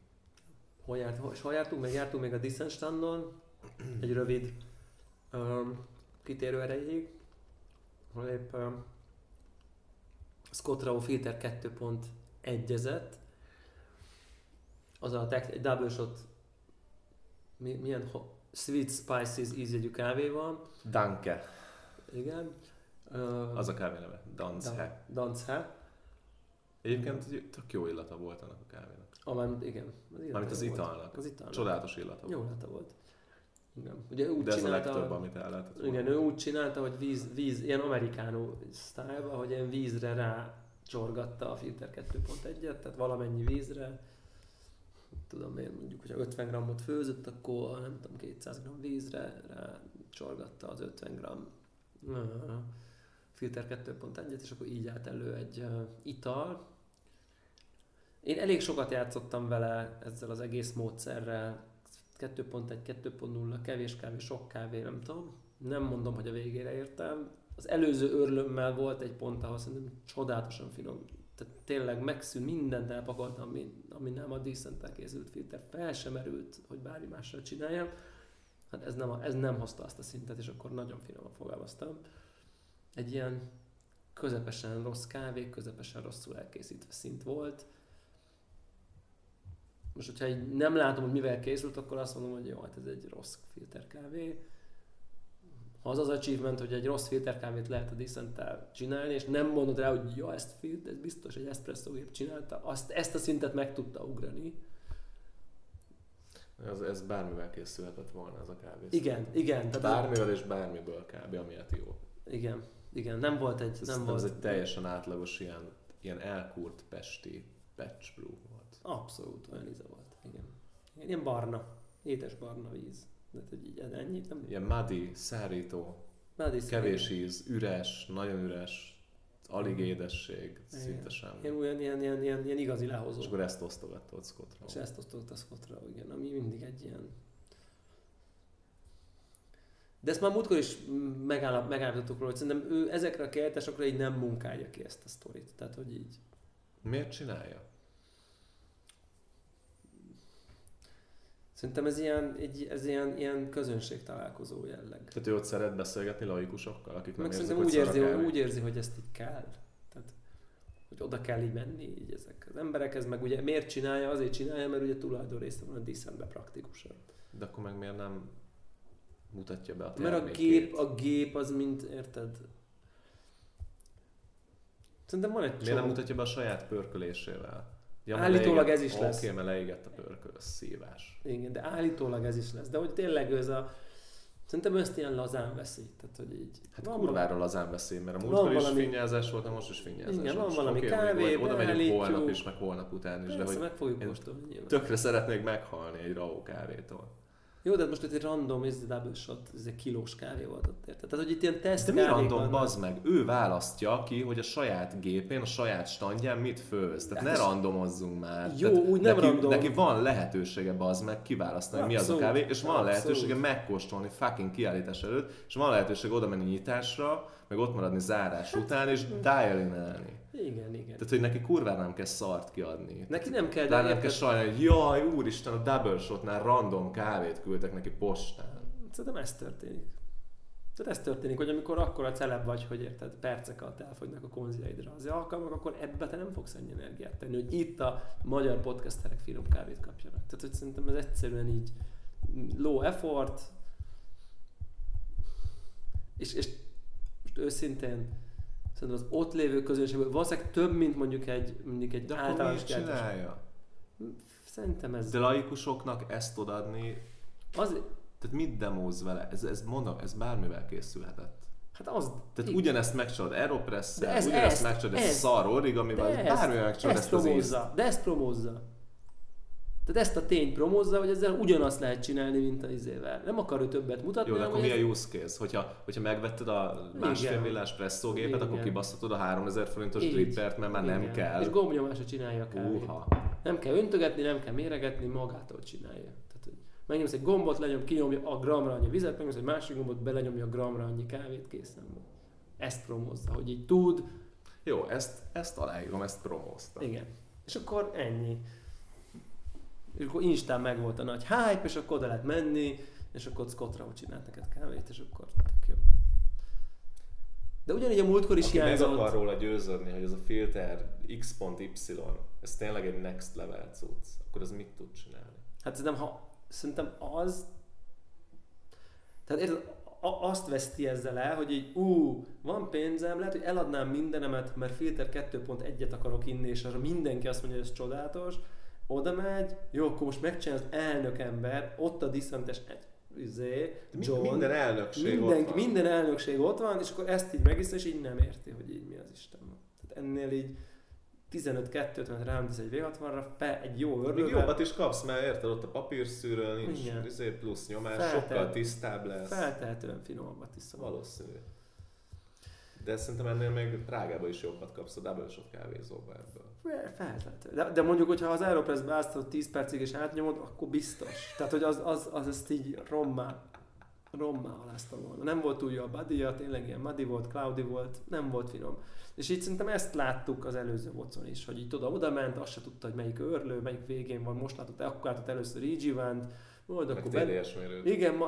Hol, járt, hol, és hol jártunk? Még jártunk még a Dissent standon, egy rövid um, kitérő erejéig, ahol épp um, Scott Rao Filter 2.1-ezett, az a tek, egy double shot, mi, milyen ho, Sweet Spices ízjegyű kávé van, Danke. igen. Uh, Az a kávé neve. Danske. Dansze. Egyébként tök jó illata volt annak a kávénak. Amármint igen. Az Mármint az italnak. Az italnak. Csodálatos illata volt. Jó illata volt. Igen. Ugye úgy De ez a csinálta, legtöbb, amit el lehetett volna. Igen, ő úgy csinálta, hogy víz, víz ilyen amerikánó style hogy ilyen vízre rá csorgatta a Filter 2.1-et, tehát valamennyi vízre, tudom én, mondjuk, hogyha 50 grammot főzött, akkor nem tudom, 200 g vízre rá csorgatta az 50 g Filter 2.1-et, és akkor így állt elő egy ital. Én elég sokat játszottam vele ezzel az egész módszerrel, 2.1, 2.0, kevés kávé, sok kávé, nem tudom. Nem mondom, hogy a végére értem. Az előző örlömmel volt egy pont, ahol szerintem csodálatosan finom. Tehát tényleg megszűnt, mindent elpakoltam, ami, ami nem a decent készült filter. Fel sem merült, hogy bármi mással csináljam. Hát ez nem, ez nem hozta azt a szintet, és akkor nagyon finoman fogalmaztam. Egy ilyen közepesen rossz kávé, közepesen rosszul elkészítve szint volt. Most, hogyha így nem látom, hogy mivel készült, akkor azt mondom, hogy jó, hát ez egy rossz filterkávé. Az az achievement, hogy egy rossz filterkávét lehet a decent csinálni, és nem mondod rá, hogy jó, ezt filter, ez biztos egy espresso gép csinálta, azt, ezt a szintet meg tudta ugrani. Ez, ez bármivel készülhetett volna ez a kávé. Igen, igen. Tehát Bármivel és bármiből kb. amiatt jó. Igen, igen, nem volt egy... Ez, nem volt, ez egy teljesen átlagos ilyen, ilyen elkúrt pesti patch brew volt. Abszolút olyan íze volt, igen. igen. Ilyen barna, étes barna víz. De hogy így ennyi, nem... Ilyen muddy, szárító, is kevés íz, üres, nagyon üres, alig édesség, szinte sem. Ilyen, olyan, ilyen, ilyen, ilyen, ilyen igazi És lehozó. akkor ezt osztogattad Scottra. És ezt osztott a Scottra, igen, ami mindig egy ilyen... De ezt már múltkor is megállap, megállapítottuk róla, hogy szerintem ő ezekre a kiállításokra így nem munkálja ki ezt a sztorit. Tehát, hogy így... Miért csinálja? Szerintem ez ilyen, egy, ez ilyen, ilyen közönség találkozó jelleg. Tehát ő ott szeret beszélgetni laikusokkal, akik nem Meg érzik, hogy úgy érzi, kávé. úgy érzi, hogy ezt így kell. Tehát, hogy oda kell így menni így ezek az emberekhez, meg ugye miért csinálja? Azért csinálja, mert ugye tulajdon része van a Decentben praktikusabb. De akkor meg miért nem mutatja be a Mert a termékét? gép, a gép az mint, érted? Szerintem van egy Miért nem mutatja be a saját pörkölésével? Ja, Állítólag ez is Oké, lesz. mert leégett a pörköl, az szívás. Igen, de állítólag ez is lesz. De hogy tényleg ez a... Szerintem ezt ilyen lazán veszi. Tehát, hogy így... Hát van kurvára lazán beszél, mert a múltkor is valami- finnyázás volt, de most is finnyázás Igen, van Most valami oké, kávé, Oda megyünk holnap is, meg holnap után is, de Persze, hogy meg fogjuk nyilván. tökre szeretnék meghalni egy raó kávétól. Jó, de most itt egy random ez double shot, ez egy kilós kávé volt ott érted? Tehát, hogy itt ilyen teszt De mi random, vannak. bazd meg? Ő választja ki, hogy a saját gépén, a saját standján mit főz. Tehát Hát ne randomozzunk már. Jó, Tehát úgy nem neki, random. Neki van lehetősége, bazd meg, kiválasztani, hogy mi az a Abszolút, kávé, és van abszolút. lehetősége megkóstolni fucking kiállítás előtt, és van lehetőség oda menni nyitásra, meg ott maradni zárás után, és dialinálni. Igen, igen. Tehát, hogy neki kurvára nem kell szart kiadni. Neki nem kell, De nem kell sajnálni, hogy jaj, úristen, a double shotnál random kávét küldtek neki postán. Szerintem ez történik. Tehát ez történik, hogy amikor akkor a celeb vagy, hogy érted, percek alatt elfogynak a konziaidra az alkalmak, akkor ebbe te nem fogsz ennyi energiát tenni, hogy itt a magyar podcasterek finom kávét kapjanak. Tehát, hogy szerintem ez egyszerűen így low effort, és, és most őszintén szerintem az ott lévő közönségből valószínűleg több, mint mondjuk egy, mondjuk egy De akkor általános miért kertes. csinálja? Szerintem ez De laikusoknak ezt odadni, az, tehát mit demóz vele? Ez, ez mondom, ez bármivel készülhetett. hát az, Tehát igen. ugyanezt megcsinálod aeropress De ez- ugyanezt ezt- megcsinálod ez- szar origamival, bármivel megcsinálod ezt ezt az ízt. promózza, de ezt promózza. Tehát ezt a tényt promózza, hogy ezzel ugyanazt lehet csinálni, mint a izével. Nem akar ő többet mutatni, Jó, de akkor mi a use case? Hogyha, hogyha megvetted a másfél Igen. villás presszógépet, Igen. akkor kibasztatod a 3000 forintos drippert, mert már nem Igen. kell. És gombnyomásra csinálja a kávét. Uha. Nem kell öntögetni, nem kell méregetni, magától csinálja. Tehát, hogy megnyomsz egy gombot, lenyom, kinyomja a gramra annyi vizet, megnyomsz egy másik gombot, belenyomja a gramra annyi kávét, készen van. Ezt promózza, hogy így tud, Jó, ezt, ezt aláírom, ezt promóztam. Igen. És akkor ennyi. És akkor Instán meg volt a nagy hype, és akkor oda lehet menni, és akkor Scott csinált neked kávét, és akkor tök jó. De ugyanígy a múltkor is Aki meg hiányzott. akar róla győződni, hogy ez a filter x.y, ez tényleg egy next level cucc, akkor ez mit tud csinálni? Hát szerintem, ha, szerintem az... Tehát érted, azt veszti ezzel el, hogy így, ú, van pénzem, lehet, hogy eladnám mindenemet, mert filter 2.1-et akarok inni, és arra mindenki azt mondja, hogy ez csodálatos, oda megy, jó, akkor most megcsinál az elnök ember, ott a diszentes izé, Mi- John, Minden elnökség minden, ott van. minden elnökség ott van, és akkor ezt így megiszta, és így nem érti, hogy így mi az Isten van. Tehát ennél így 15-2-t, mert rám tesz egy V60-ra, fel egy jó Még ördögvel, jobbat is kapsz, mert érted, ott a papírszűrő, nincs Igen. izé plusz nyomás, Feltelt. sokkal tisztább lesz. feltehetően finomabbat iszom. Valószínű. De szerintem ennél még Prágában is jobbat kapsz a double shot kávézóba ebből. Fel- Feltehető. De, de mondjuk, hogyha az Aeropress-be áztatod 10 percig és átnyomod, akkor biztos. Tehát, hogy az, az, az ezt így rommá, rommá alázta volna. Nem volt túl jó a body tényleg ilyen muddy volt, cloudy volt, nem volt finom. És így szerintem ezt láttuk az előző vocon is, hogy így tudom, oda ment, azt se tudta, hogy melyik örlő, melyik végén van, most látott, akkor látott először Regivant, majd Meg akkor mérőt. Igen, ma...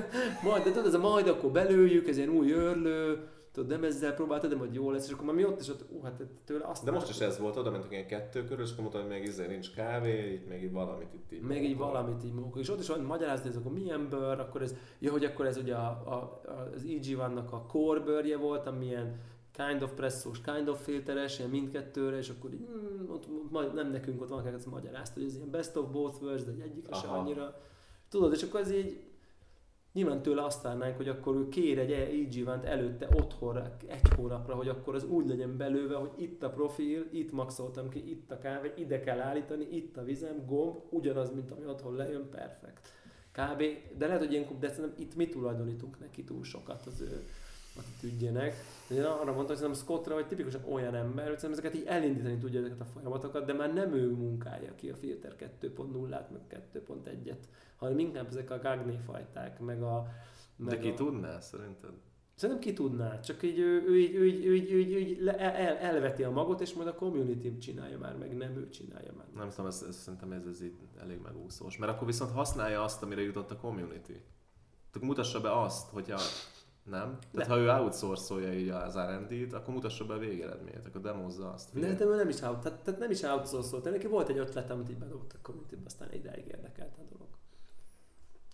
majd, de tudod, ez a majd akkor belőjük, ez ilyen új örlő, tudod, nem ezzel próbáltad, de majd jó lesz, és akkor már mi ott is ott, ú, hát tőle azt De most is ez volt, oda mentünk ilyen kettő körül, és akkor mondta, hogy még izé nincs kávé, itt még így valamit itt így. Még így valamit így mókol. És ott is olyan magyarázni, ez akkor milyen bőr, akkor ez, ja, hogy akkor ez ugye a, a, az EG vannak a core bőrje volt, amilyen kind of presszós, kind of filteres, ilyen mindkettőre, és akkor így, mm, ott, majd nem nekünk ott van, ezt magyarázta, hogy ez ilyen best of both worlds, de egy egyikre se Aha. annyira. Tudod, és akkor ez így, nyilván tőle azt várnánk, hogy akkor ő kér egy EG vant előtte otthonra egy hónapra, hogy akkor az úgy legyen belőve, hogy itt a profil, itt maxoltam ki, itt a kávé, ide kell állítani, itt a vizem, gomb, ugyanaz, mint ami otthon lejön, perfekt. Kb. De lehet, hogy ilyenkor, de szerintem itt mi tulajdonítunk neki túl sokat az ő attitűdjének. De én arra mondtam, hogy szerintem Scottra, hogy tipikusan olyan ember, hogy szerintem ezeket így elindítani tudja ezeket a folyamatokat, de már nem ő munkálja ki a filter 2.0-át, meg 2.1-et, hanem inkább ezek a Gagné fajták, meg a... De meg ki a... tudná szerinted? Szerintem ki tudná, csak így ő, ő, így, ő, így, ő, így, ő, így, ő így le- el, elveti a magot, és majd a community csinálja már, meg nem ő csinálja már. Nem tudom, ez, ez, szerintem ez, ez így elég megúszós. Mert akkor viszont használja azt, amire jutott a community. Tehát mutassa be azt, hogyha nem? Tehát De. ha ő outsourcolja így az R&D-t, akkor mutassa be a végeredményt, akkor demozza azt. De, de ő nem is, out, tehát, tehát nem is outsourcolt, neki volt egy ötlet, amit így bedobott a community aztán ideig érdekelt a dolog.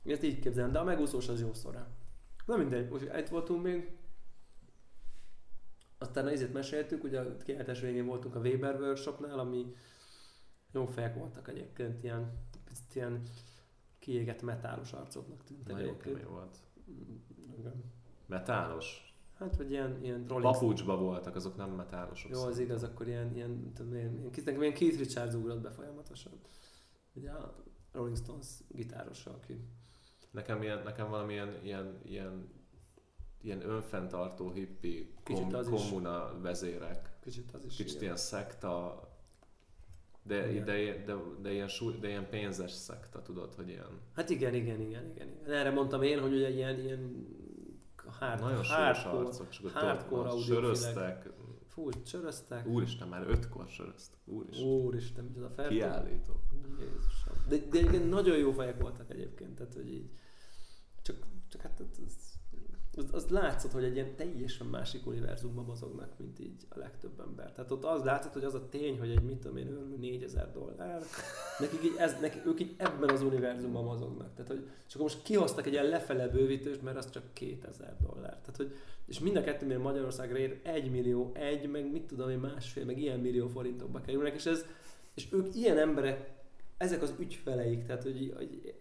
Ezt így képzelem, de a megúszós az jó szorá. Na mindegy, most itt voltunk még. aztán ezért meséltük, ugye a kiállítás végén voltunk a Weber Workshopnál, ami jó fejek voltak egyébként, ilyen, picit ilyen kiégett metálos arcoknak tűntek Nagyon kemény volt. Mm, igen. Metálos? Hát, vagy ilyen, ilyen Rolling Papucsba voltak, azok nem metálosok. Jó, az igaz, akkor ilyen, ilyen, tudom, ilyen, ilyen, nekem ilyen Keith Richards ugrott be folyamatosan. Ugye a Rolling Stones gitárosa, aki Nekem, ilyen, nekem valamilyen ilyen, ilyen, ilyen önfenntartó hippi kom, az is. kommuna vezérek. kicsit az is Kicsit ilyen. ilyen szekta, de, Igen. de, de, de, ilyen, súly- de ilyen pénzes szekta, tudod, hogy ilyen Hát igen, igen, igen, igen, igen. Erre mondtam én, hogy ugye ilyen, ilyen hard, nagyon hardcore, arcok, csak ott hardcore ott söröztek. Fú, csöröztek. Úristen, már ötkor söröztek. Úristen. Úristen, micsoda fel. Kiállító. Jézusom. De, de egyébként nagyon jó fejek voltak egyébként, tehát hogy így, csak, csak hát az, az, az, látszott, hogy egy ilyen teljesen másik univerzumban mozognak, mint így a legtöbb ember. Tehát ott az látszott, hogy az a tény, hogy egy mit tudom én, örülő 4000 dollár, nekik így ez, nekik, ők így ebben az univerzumban mozognak. Tehát, hogy, és akkor most kihoztak egy ilyen lefele bővítőst, mert az csak 2000 dollár. Tehát, hogy, és mind a kettő miért Magyarországra ér 1 millió, egy, meg mit tudom én, másfél, meg ilyen millió forintokba kerülnek, és ez, és ők ilyen emberek, ezek az ügyfeleik, tehát hogy, hogy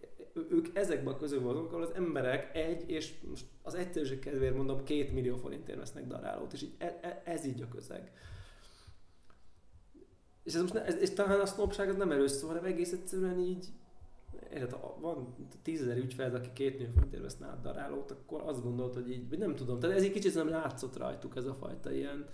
ők ezekben a közül vannak, ahol az emberek egy, és most az egyszerűség kedvéért mondom, két millió forintért vesznek darálót, és így e, e, ez így a közeg. És, ez most ne, ez, és talán a sznopság az nem erős szó, hanem egész egyszerűen így, érted, van tízezer ügyfeled, aki két millió forintért vesz nálad darálót, akkor azt gondolt, hogy így, nem tudom, tehát ez egy kicsit nem látszott rajtuk ez a fajta ilyen,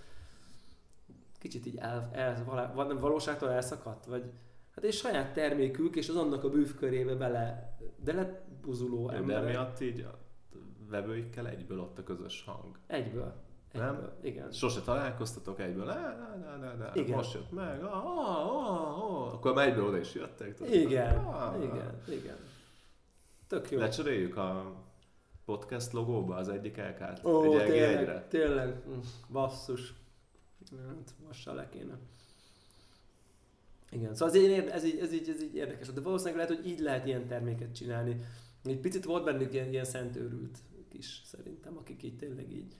kicsit így el, el, nem, valóságtól elszakadt, vagy hát egy saját termékük, és az annak a bűvkörébe bele, belebuzuló De emberek. miatt így a vevőikkel egyből ott a közös hang. Egyből. Nem? Egyből. Igen. Sose találkoztatok egyből, ne, ne, ne, ne, ne. Igen. most jött meg, ah, ah, ah, ah. akkor már egyből oda is jöttek. tudod? Igen, Ah. igen, igen. Tök jó. Lecseréljük a podcast logóba az egyik elkát. Ó, egy tényleg, egyre. tényleg, Mm, basszus. Hát, most se le kéne. Igen, szóval ez így, ez így, ez így, ez így érdekes. De valószínűleg lehet, hogy így lehet ilyen terméket csinálni. Egy picit volt bennük ilyen, ilyen szentőrült is szerintem, akik így tényleg így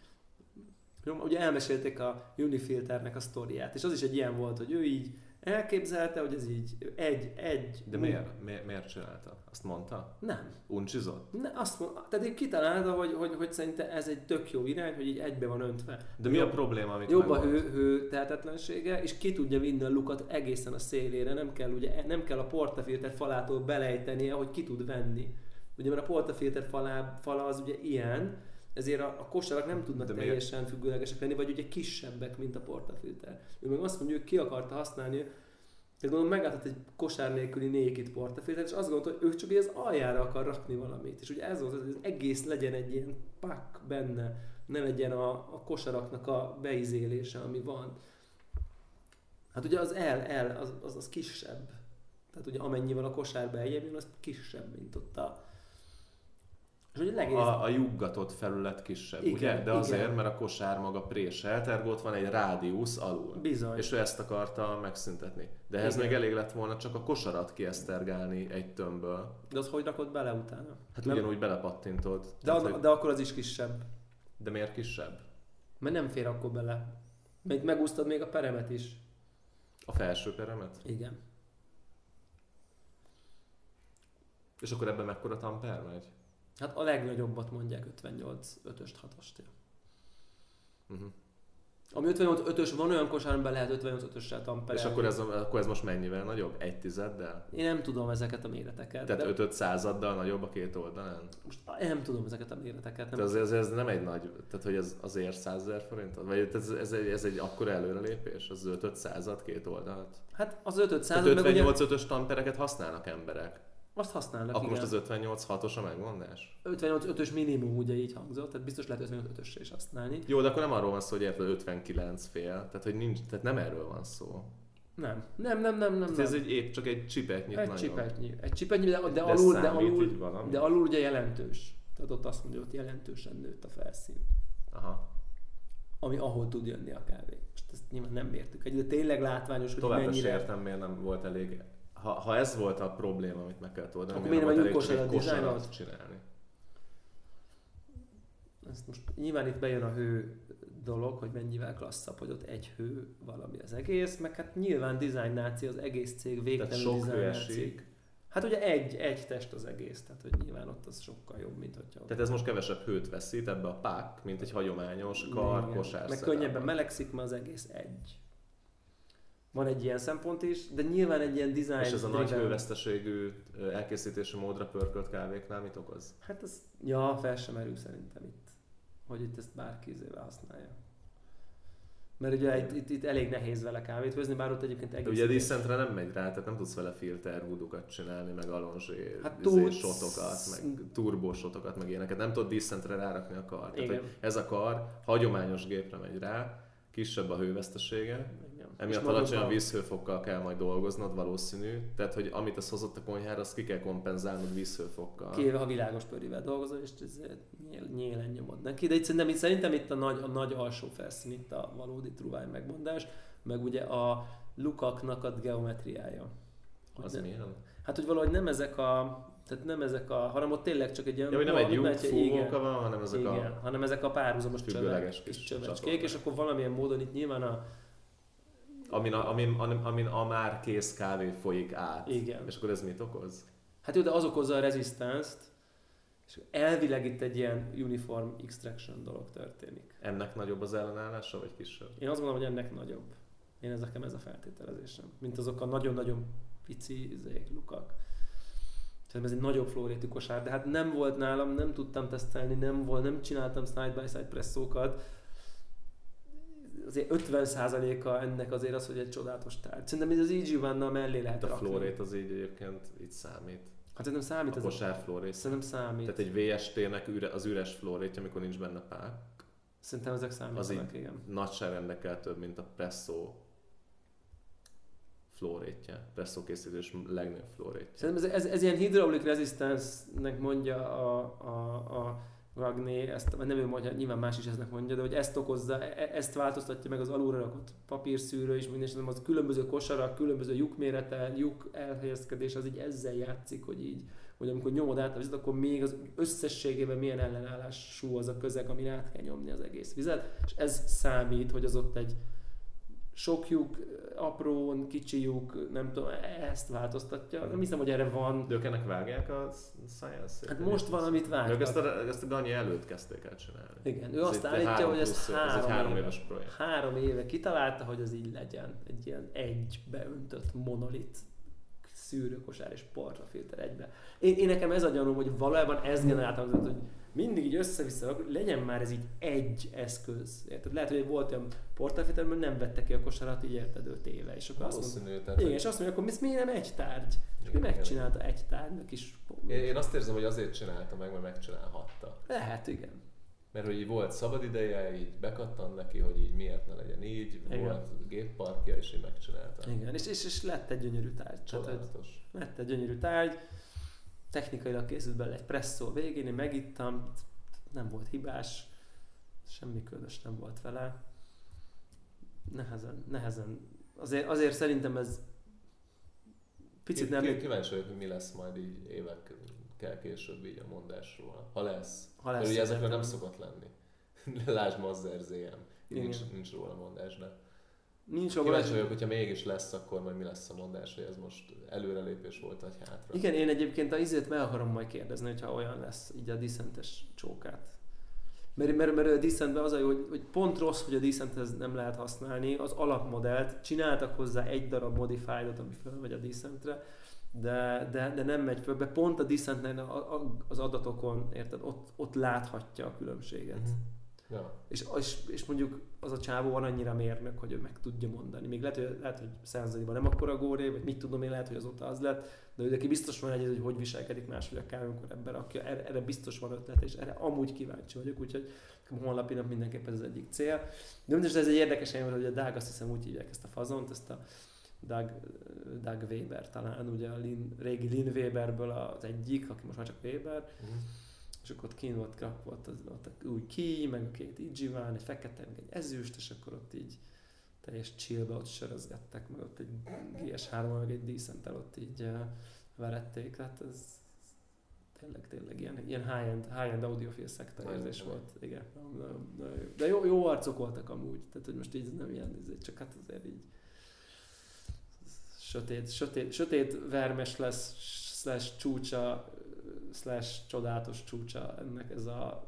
ugye elmesélték a Unifilternek a sztoriát, és az is egy ilyen volt, hogy ő így elképzelte, hogy ez így egy, egy... De miért, miért, miért csinálta? Azt mondta? Nem. Uncsizott? Ne, azt mond, tehát így kitalálta, hogy, hogy, hogy szerinte ez egy tök jó irány, hogy így egybe van öntve. De mi a Jobb- probléma, amit Jobb a hő, hő tehetetlensége, és ki tudja vinni a lukat egészen a szélére, nem kell, ugye, nem kell a portafilter falától belejtenie, hogy ki tud venni. Ugye mert a portafilter falá, fala az ugye ilyen, ezért a, a kosarak nem tudnak De miért? teljesen függőlegesek lenni, vagy ugye kisebbek, mint a portafilter. Ő meg azt mondja, hogy ki akarta használni, tehát gondolom meglátott egy kosár nélküli nékit portafiltert, és azt gondolta, hogy ő csak az aljára akar rakni valamit. És ugye ez volt, hogy az egész legyen egy ilyen pak benne, ne legyen a, a kosaraknak a beizélése, ami van. Hát ugye az L, L az, az, az kisebb. Tehát ugye amennyivel a kosár beljebb jön, az kisebb, mint ott a... És ugye legész... A, a juggatott felület kisebb, Igen, ugye? De igen. azért, mert a kosár maga préselt, ergo ott van egy rádiusz alul. Bizony. És ő ezt akarta megszüntetni. De ehhez Igen. még elég lett volna csak a kosarat kiesztergálni egy tömbből. De az hogy rakod bele utána? Hát Nem- ugyanúgy belepattintod. De, Tehát, az, hogy- de akkor az is kisebb. de miért kisebb? Mert nem fér akkor bele. Még megúsztad még a peremet is. A felső peremet? Igen. És akkor ebben mekkora tamper megy? Hát a legnagyobbat mondják 58 5-öst 6-ost. Uh-huh. Ami 58 5-ös van olyan kosár, amiben lehet 58 5-össel tamperelni. És akkor ez, akkor ez most mennyivel nagyobb? Egy tizeddel? Én nem tudom ezeket a méreteket. Tehát de 5 századdal nagyobb a két oldalán? Most nem tudom ezeket a méreteket. Nem ez, ez, ez, nem egy nagy, tehát hogy ez azért 100 ezer forint? Vagy ez, ez, egy, ez egy akkora előrelépés? Az 5 század két oldalt? Hát az 5 5 Tehát század, meg ugye 58 5-ös tampereket használnak emberek. Azt használnak, Akkor igen. most az 58 6-os a megmondás? 58 5-ös minimum ugye így hangzott, tehát biztos lehet 58 5-ösre is használni. Jó, de akkor nem arról van szó, hogy érted 59 fél. Tehát, hogy nincs, tehát nem erről van szó. Nem, nem, nem, nem, nem. Tehát nem. ez egy épp csak egy csipetnyit egy nagyon. csipetnyi. Egy csipetnyi, de, de, De alul, de, alul, de alul ugye jelentős. Tehát ott azt mondja, hogy jelentősen nőtt a felszín. Aha. Ami ahol tud jönni a kávé. Most ezt nyilván nem mértük egy, de tényleg látványos, hogy Továbbra mennyire... értem, miért nem volt elég. Ha, ha ez volt a probléma, amit meg kellett oldani, Akkor miért nem egy kosarat dizájnolt? csinálni? Ezt most nyilván itt bejön a hő dolog, hogy mennyivel klasszabb, hogy ott egy hő valami az egész, meg hát nyilván design náci, az egész cég végtelenül esik. Hát ugye egy, egy test az egész, tehát hogy nyilván ott az sokkal jobb, mint hogyha ott Tehát ez most kevesebb hőt veszít ebbe a pák, mint egy hagyományos kar, kosár Meg könnyebben melegszik, mert az egész egy. Van egy ilyen szempont is, de nyilván egy ilyen design És ez a nagy hőveszteségű elkészítési módra pörkölt kávéknál mit okoz? Hát ez, ja, fel sem merül szerintem itt, hogy itt ezt bárki izével használja. Mert ugye itt, itt, itt, elég nehéz vele kávét főzni, bár ott egyébként De egész... ugye a díszentre nem megy rá, tehát nem tudsz vele filter voodokat csinálni, meg alonzsé, Hát hát tudsz. sotokat, meg turbósotokat, meg ilyeneket. Nem tudod díszentre rárakni a kar. Tehát, ez a kar hagyományos gépre megy rá, kisebb a hővesztesége. Emiatt alacsonyabb magukban- vízhőfokkal kell majd dolgoznod valószínű, tehát hogy amit az hozott a konyhára, azt ki kell kompenzálnod vízhőfokkal. Kivéve ha világos pörivel dolgozol, és ez nyíl, nyílen nyomod neki. De itt szerintem, itt, szerintem itt a nagy, a nagy alsó felszín, itt a valódi truvány megmondás, meg ugye a lukaknak a geometriája. Hogy Az ne- milyen? Hát, hogy valahogy nem ezek a, tehát nem ezek a, hanem ott tényleg csak egy ilyen... Ja, hogy nem egy lyuk fúvóka van, hanem ezek igen, a... hanem ezek a párhuzamos csövek, kis csövecskék, csatornák. és akkor valamilyen módon itt nyilván a, Amin a, amin, amin, a már kész kávé folyik át. Igen. És akkor ez mit okoz? hát jó, de az okozza a resistance és elvileg itt egy ilyen uniform extraction dolog történik. Ennek nagyobb az ellenállása, vagy kisebb? Én azt gondolom, hogy ennek nagyobb. Én ez nekem ez a feltételezésem. Mint azok a nagyon-nagyon pici izék, lukak. Szerintem ez egy nagyobb flórétű kosár, de hát nem volt nálam, nem tudtam tesztelni, nem volt, nem csináltam side-by-side presszókat. Azért 50%-a ennek azért az, hogy egy csodálatos tárgy. Szerintem ez az EG van mellé lehet Hát a rakni. flórét az így egyébként itt számít. Hát szerintem számít A kosár flórét. Szerintem számít. Tehát egy VST-nek üre, az üres flórétja, amikor nincs benne pák, Szerintem ezek számítanak, Az így- igen. nagyságrendekkel több, mint a presszó flórétje. Presszó készítős legnagyobb flórétje. Szerintem ez, ez, ez ilyen hydraulic resistance-nek mondja a, a, a Ragné, ezt, nem ő mondja, nyilván más is eznek mondja, de hogy ezt okozza, e- ezt változtatja meg az alulra rakott papírszűrő is, minden, és az különböző kosarak, különböző lyukmérete, lyuk elhelyezkedés, az így ezzel játszik, hogy így, hogy amikor nyomod át a vizet, akkor még az összességében milyen ellenállású az a közeg, amin át kell nyomni az egész vizet, és ez számít, hogy az ott egy sok lyuk, aprón, kicsi lyuk, nem tudom, ezt változtatja. Nem hiszem, hogy erre van. De ők ennek vágják a science Hát most valamit Ők ezt a, ezt a Ganyi előtt kezdték el csinálni. Igen, ő Ez azt állítja, három hogy ez plusz- ez egy három, három éve, éves projekt. három éve kitalálta, hogy az így legyen. Egy ilyen egy beöntött monolit szűrőkosár és portafilter egybe. Én, én, nekem ez a gyanúm, hogy valójában ez generálta, hogy mindig így össze-vissza, legyen már ez így egy eszköz. Érted? Lehet, hogy volt olyan portafilter, mert nem vette ki a kosarat, így érted öt éve. És akkor azt. Tehát, igen, és azt mondja, akkor ez miért nem egy tárgy? És Igen, megcsinálta egy tárgynak is. Én, én azt érzem, hogy azért csinálta meg, mert megcsinálhatta. Lehet, igen. Mert hogy így volt szabad ideje, így bekattan neki, hogy így miért ne legyen így, Igen. volt gépparkja, és így megcsinálta. Igen, és, és, és lett egy gyönyörű tárgy. Csodálatos. lett egy gyönyörű tárgy, technikailag készült bele egy presszó végén, én megittam, nem volt hibás, semmi különös nem volt vele. Nehezen, nehezen. Azért, azért szerintem ez picit nem... Ki- Kíváncsi vagyok, hogy mi lesz majd így évekkel később így a mondásról. Ha lesz. Ha Mert lesz ugye ezekről nem szokott lenni. Lásd Mazzer ZM. Nincs, nincs róla mondás, de Nincs kíváncsi ahol vagyok, hogyha mégis lesz, akkor majd mi lesz a mondás, hogy ez most előrelépés volt, vagy hátra. Igen, én egyébként a izét meg akarom majd kérdezni, hogyha olyan lesz, így a diszentes csókát. Mert, mert, mert a Decentben az a jó, hogy, hogy pont rossz, hogy a Decenthez nem lehet használni az alapmodellt. Csináltak hozzá egy darab modified ami fölmegy a Decentre, de, de, de nem megy föl, be pont a a- az adatokon, érted, ott, ott láthatja a különbséget. Mhm. Ja. És, és, és, mondjuk az a csávó van annyira mérnök, hogy ő meg tudja mondani. Még lehet, hogy, lehet, hogy szenzoriban nem akkora góré, vagy mit tudom én, lehet, hogy azóta az lett, de ő neki biztos van egy, hogy hogy viselkedik máshogy a kávé, amikor ebben rakja. Erre, erre, biztos van ötlet, és erre amúgy kíváncsi vagyok, úgyhogy holnapi nap mindenképpen ez az egyik cél. De mindegy, ez egy érdekes élmény, hogy a Dag, azt hiszem úgy hívják ezt a fazont, ezt a Doug, Doug Weber talán, ugye a Lin, régi Lin Weberből az egyik, aki most már csak Weber, Mhm. És akkor ott kín volt, krak volt az, ott új ki, meg a két Igiván, egy fekete, meg egy ezüst, és akkor ott így teljes chillbe ott sörözgettek, meg ott egy GS3 meg egy decent ott így uh, verették, hát ez tényleg, tényleg ilyen, ilyen high-end, high-end audiofil szekta Nagyon érzés komoly. volt. Igen. Na, na, na, de jó, jó arcok voltak amúgy, tehát hogy most így nem ilyen, ez csak hát azért így sötét, sötét, sötét vermes lesz, slash csúcsa, slash csodálatos csúcsa ennek ez a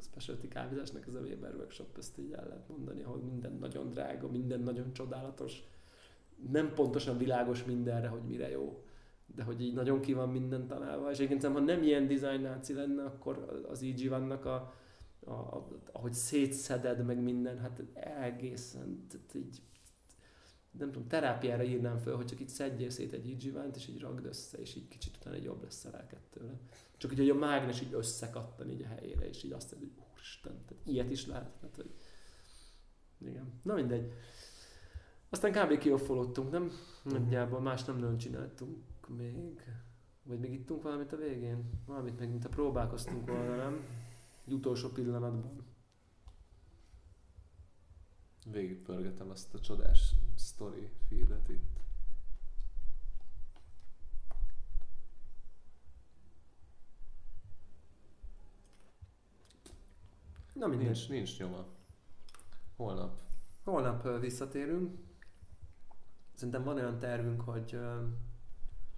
specialty kávézásnak ez a Weber Workshop, ezt így el lehet mondani, ahol minden nagyon drága, minden nagyon csodálatos, nem pontosan világos mindenre, hogy mire jó, de hogy így nagyon ki van minden találva, és egyébként ha nem ilyen design náci lenne, akkor az EG vannak a, a, a, ahogy szétszeded meg minden, hát egészen így nem tudom, terápiára írnám föl, hogy csak így szedjél szét egy igyzsivánt, és így ragd össze, és így kicsit utána egy jobb lesz a lelked tőle. Csak így, hogy a mágnes így összekattan így a helyére, és így azt mondod, hogy úristen, tehát ilyet is lehet. Tehát, hogy... Igen. Na mindegy. Aztán kb. kiofolottunk, nem? Nagyjából más nem nagyon csináltunk még. Vagy még ittunk valamit a végén? Valamit meg, mint a próbálkoztunk volna, nem? Egy utolsó pillanatban. Végigpörgetem azt a csodás story feedet itt. Na mindegy. Nincs, nincs nyoma. Holnap. Holnap visszatérünk. Szerintem van olyan tervünk, hogy,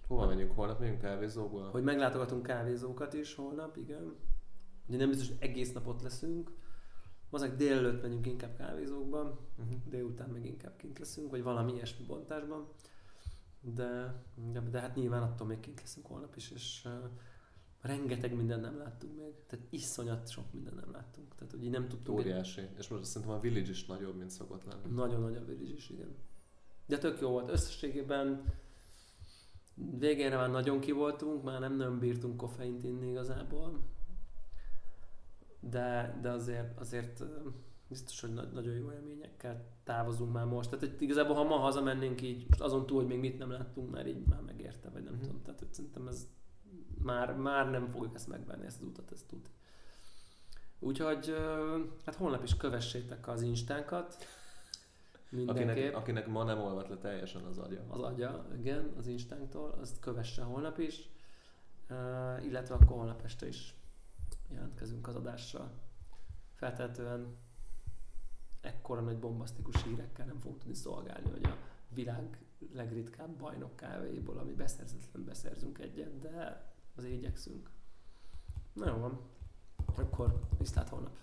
Hova megyünk holnap? Megyünk kávézóból? hogy meglátogatunk kávézókat is holnap, igen. Ugye nem biztos, hogy egész napot leszünk. Valószínűleg délelőtt megyünk inkább kávézókban, Uh-huh. délután meg inkább kint leszünk, vagy valami ilyesmi bontásban. De, de, de hát nyilván attól még kint leszünk holnap is, és uh, rengeteg mindent nem láttunk még. Tehát iszonyat sok mindent nem láttunk. Tehát, így nem tudtunk egy Óriási. És most szerintem a Village is nagyobb, mint szokott lenni. Nagyon nagy a village is, igen. De tök jó volt. Összességében végére már nagyon ki voltunk, már nem nagyon bírtunk koffeint inni igazából. De, de azért, azért biztos, hogy na- nagyon jó élményekkel távozunk már most. Tehát hogy igazából, ha ma hazamennénk így, most azon túl, hogy még mit nem láttunk, már így már megérte, vagy nem Mhm. tudom. Tehát hogy szerintem ez már, már nem fogjuk ezt megvenni, ezt az utat, ezt tud. Úgyhogy hát holnap is kövessétek az instánkat. Mindenképp. Akinek, akinek ma nem olvadt le teljesen az agya. Az agya, igen, az instánktól, azt kövesse holnap is, illetve akkor holnap este is jelentkezünk az adással. Feltehetően ekkora nagy bombasztikus hírekkel nem fogunk tudni szolgálni, hogy a világ legritkább bajnok kávéiból, ami beszerzetlen beszerzünk egyet, de azért igyekszünk. Na jó van, akkor viszlát holnap.